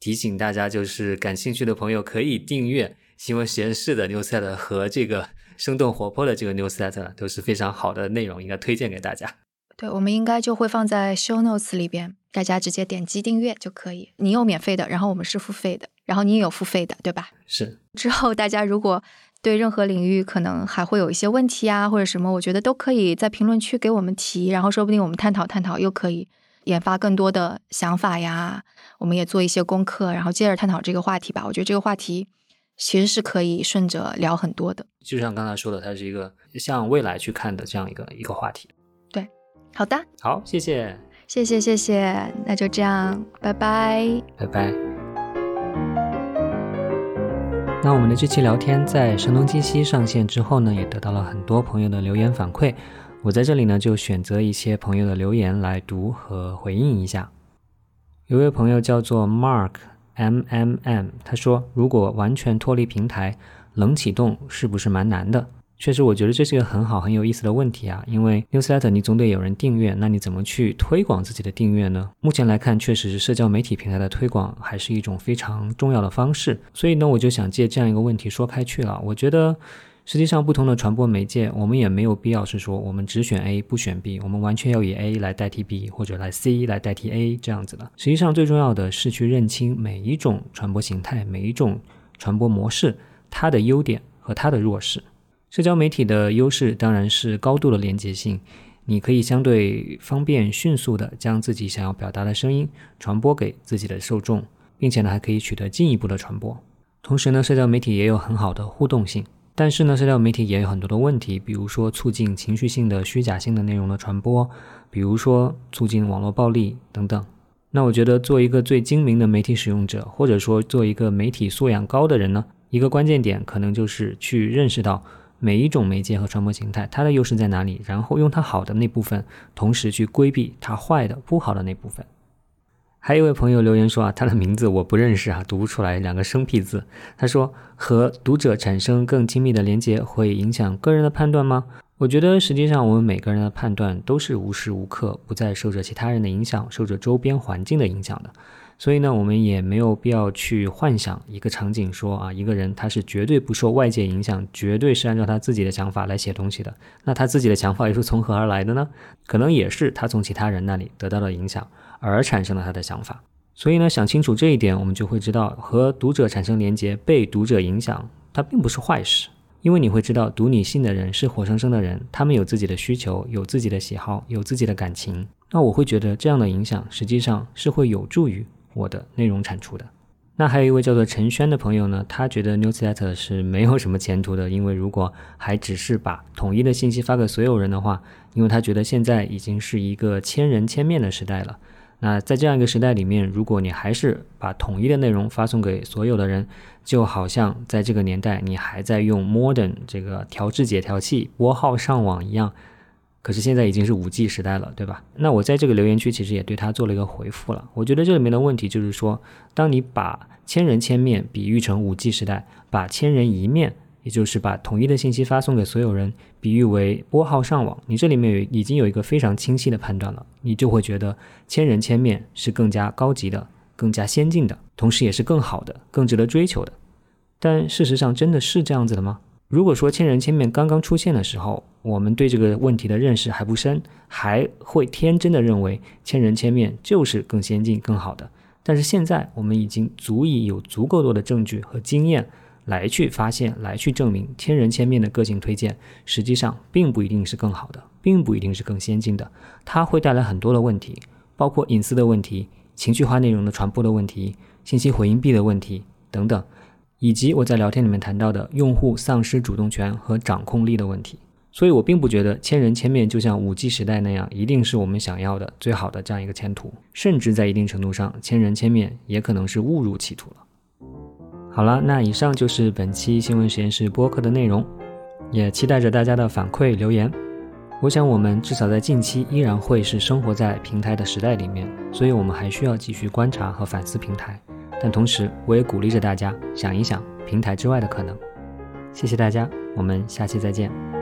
提醒大家，就是感兴趣的朋友可以订阅新闻实验室的 Newsletter 和这个生动活泼的这个 Newsletter，都是非常好的内容，应该推荐给大家。对，我们应该就会放在 show notes 里边，大家直接点击订阅就可以。你有免费的，然后我们是付费的，然后你也有付费的，对吧？是。之后大家如果对任何领域可能还会有一些问题啊，或者什么，我觉得都可以在评论区给我们提，然后说不定我们探讨探讨，又可以研发更多的想法呀。我们也做一些功课，然后接着探讨这个话题吧。我觉得这个话题其实是可以顺着聊很多的。就像刚才说的，它是一个向未来去看的这样一个一个话题。对好的，好，谢谢，谢谢，谢谢，那就这样，拜拜，拜拜。那我们的这期聊天在声东击西上线之后呢，也得到了很多朋友的留言反馈。我在这里呢，就选择一些朋友的留言来读和回应一下。有位朋友叫做 Mark M M M，他说：“如果完全脱离平台，冷启动是不是蛮难的？”确实，我觉得这是一个很好、很有意思的问题啊。因为 newsletter 你总得有人订阅，那你怎么去推广自己的订阅呢？目前来看，确实是社交媒体平台的推广还是一种非常重要的方式。所以呢，我就想借这样一个问题说开去了。我觉得，实际上不同的传播媒介，我们也没有必要是说我们只选 A 不选 B，我们完全要以 A 来代替 B 或者来 C 来代替 A 这样子的。实际上，最重要的是去认清每一种传播形态、每一种传播模式它的优点和它的弱势。社交媒体的优势当然是高度的连接性，你可以相对方便、迅速的将自己想要表达的声音传播给自己的受众，并且呢还可以取得进一步的传播。同时呢，社交媒体也有很好的互动性，但是呢，社交媒体也有很多的问题，比如说促进情绪性的、虚假性的内容的传播，比如说促进网络暴力等等。那我觉得，做一个最精明的媒体使用者，或者说做一个媒体素养高的人呢，一个关键点可能就是去认识到。每一种媒介和传播形态，它的优势在哪里？然后用它好的那部分，同时去规避它坏的、不好的那部分。还有一位朋友留言说啊，他的名字我不认识啊，读不出来两个生僻字。他说和读者产生更亲密的连接会影响个人的判断吗？我觉得实际上我们每个人的判断都是无时无刻不在受着其他人的影响，受着周边环境的影响的。所以呢，我们也没有必要去幻想一个场景，说啊，一个人他是绝对不受外界影响，绝对是按照他自己的想法来写东西的。那他自己的想法又是从何而来的呢？可能也是他从其他人那里得到了影响而产生了他的想法。所以呢，想清楚这一点，我们就会知道，和读者产生连接，被读者影响，它并不是坏事。因为你会知道，读你信的人是活生生的人，他们有自己的需求，有自己的喜好，有自己的感情。那我会觉得这样的影响实际上是会有助于我的内容产出的。那还有一位叫做陈轩的朋友呢，他觉得 newsletter 是没有什么前途的，因为如果还只是把统一的信息发给所有人的话，因为他觉得现在已经是一个千人千面的时代了。那在这样一个时代里面，如果你还是把统一的内容发送给所有的人，就好像在这个年代你还在用 modem 这个调制解调器拨号上网一样。可是现在已经是五 G 时代了，对吧？那我在这个留言区其实也对他做了一个回复了。我觉得这里面的问题就是说，当你把千人千面比喻成五 G 时代，把千人一面。也就是把统一的信息发送给所有人，比喻为拨号上网。你这里面已经有一个非常清晰的判断了，你就会觉得千人千面是更加高级的、更加先进的，同时也是更好的、更值得追求的。但事实上真的是这样子的吗？如果说千人千面刚刚出现的时候，我们对这个问题的认识还不深，还会天真的认为千人千面就是更先进、更好的。但是现在我们已经足以有足够多的证据和经验。来去发现，来去证明，千人千面的个性推荐，实际上并不一定是更好的，并不一定是更先进的，它会带来很多的问题，包括隐私的问题、情绪化内容的传播的问题、信息回应壁的问题等等，以及我在聊天里面谈到的用户丧失主动权和掌控力的问题。所以我并不觉得千人千面就像五 G 时代那样，一定是我们想要的最好的这样一个前途，甚至在一定程度上，千人千面也可能是误入歧途了。好了，那以上就是本期新闻实验室播客的内容，也期待着大家的反馈留言。我想我们至少在近期依然会是生活在平台的时代里面，所以我们还需要继续观察和反思平台。但同时，我也鼓励着大家想一想平台之外的可能。谢谢大家，我们下期再见。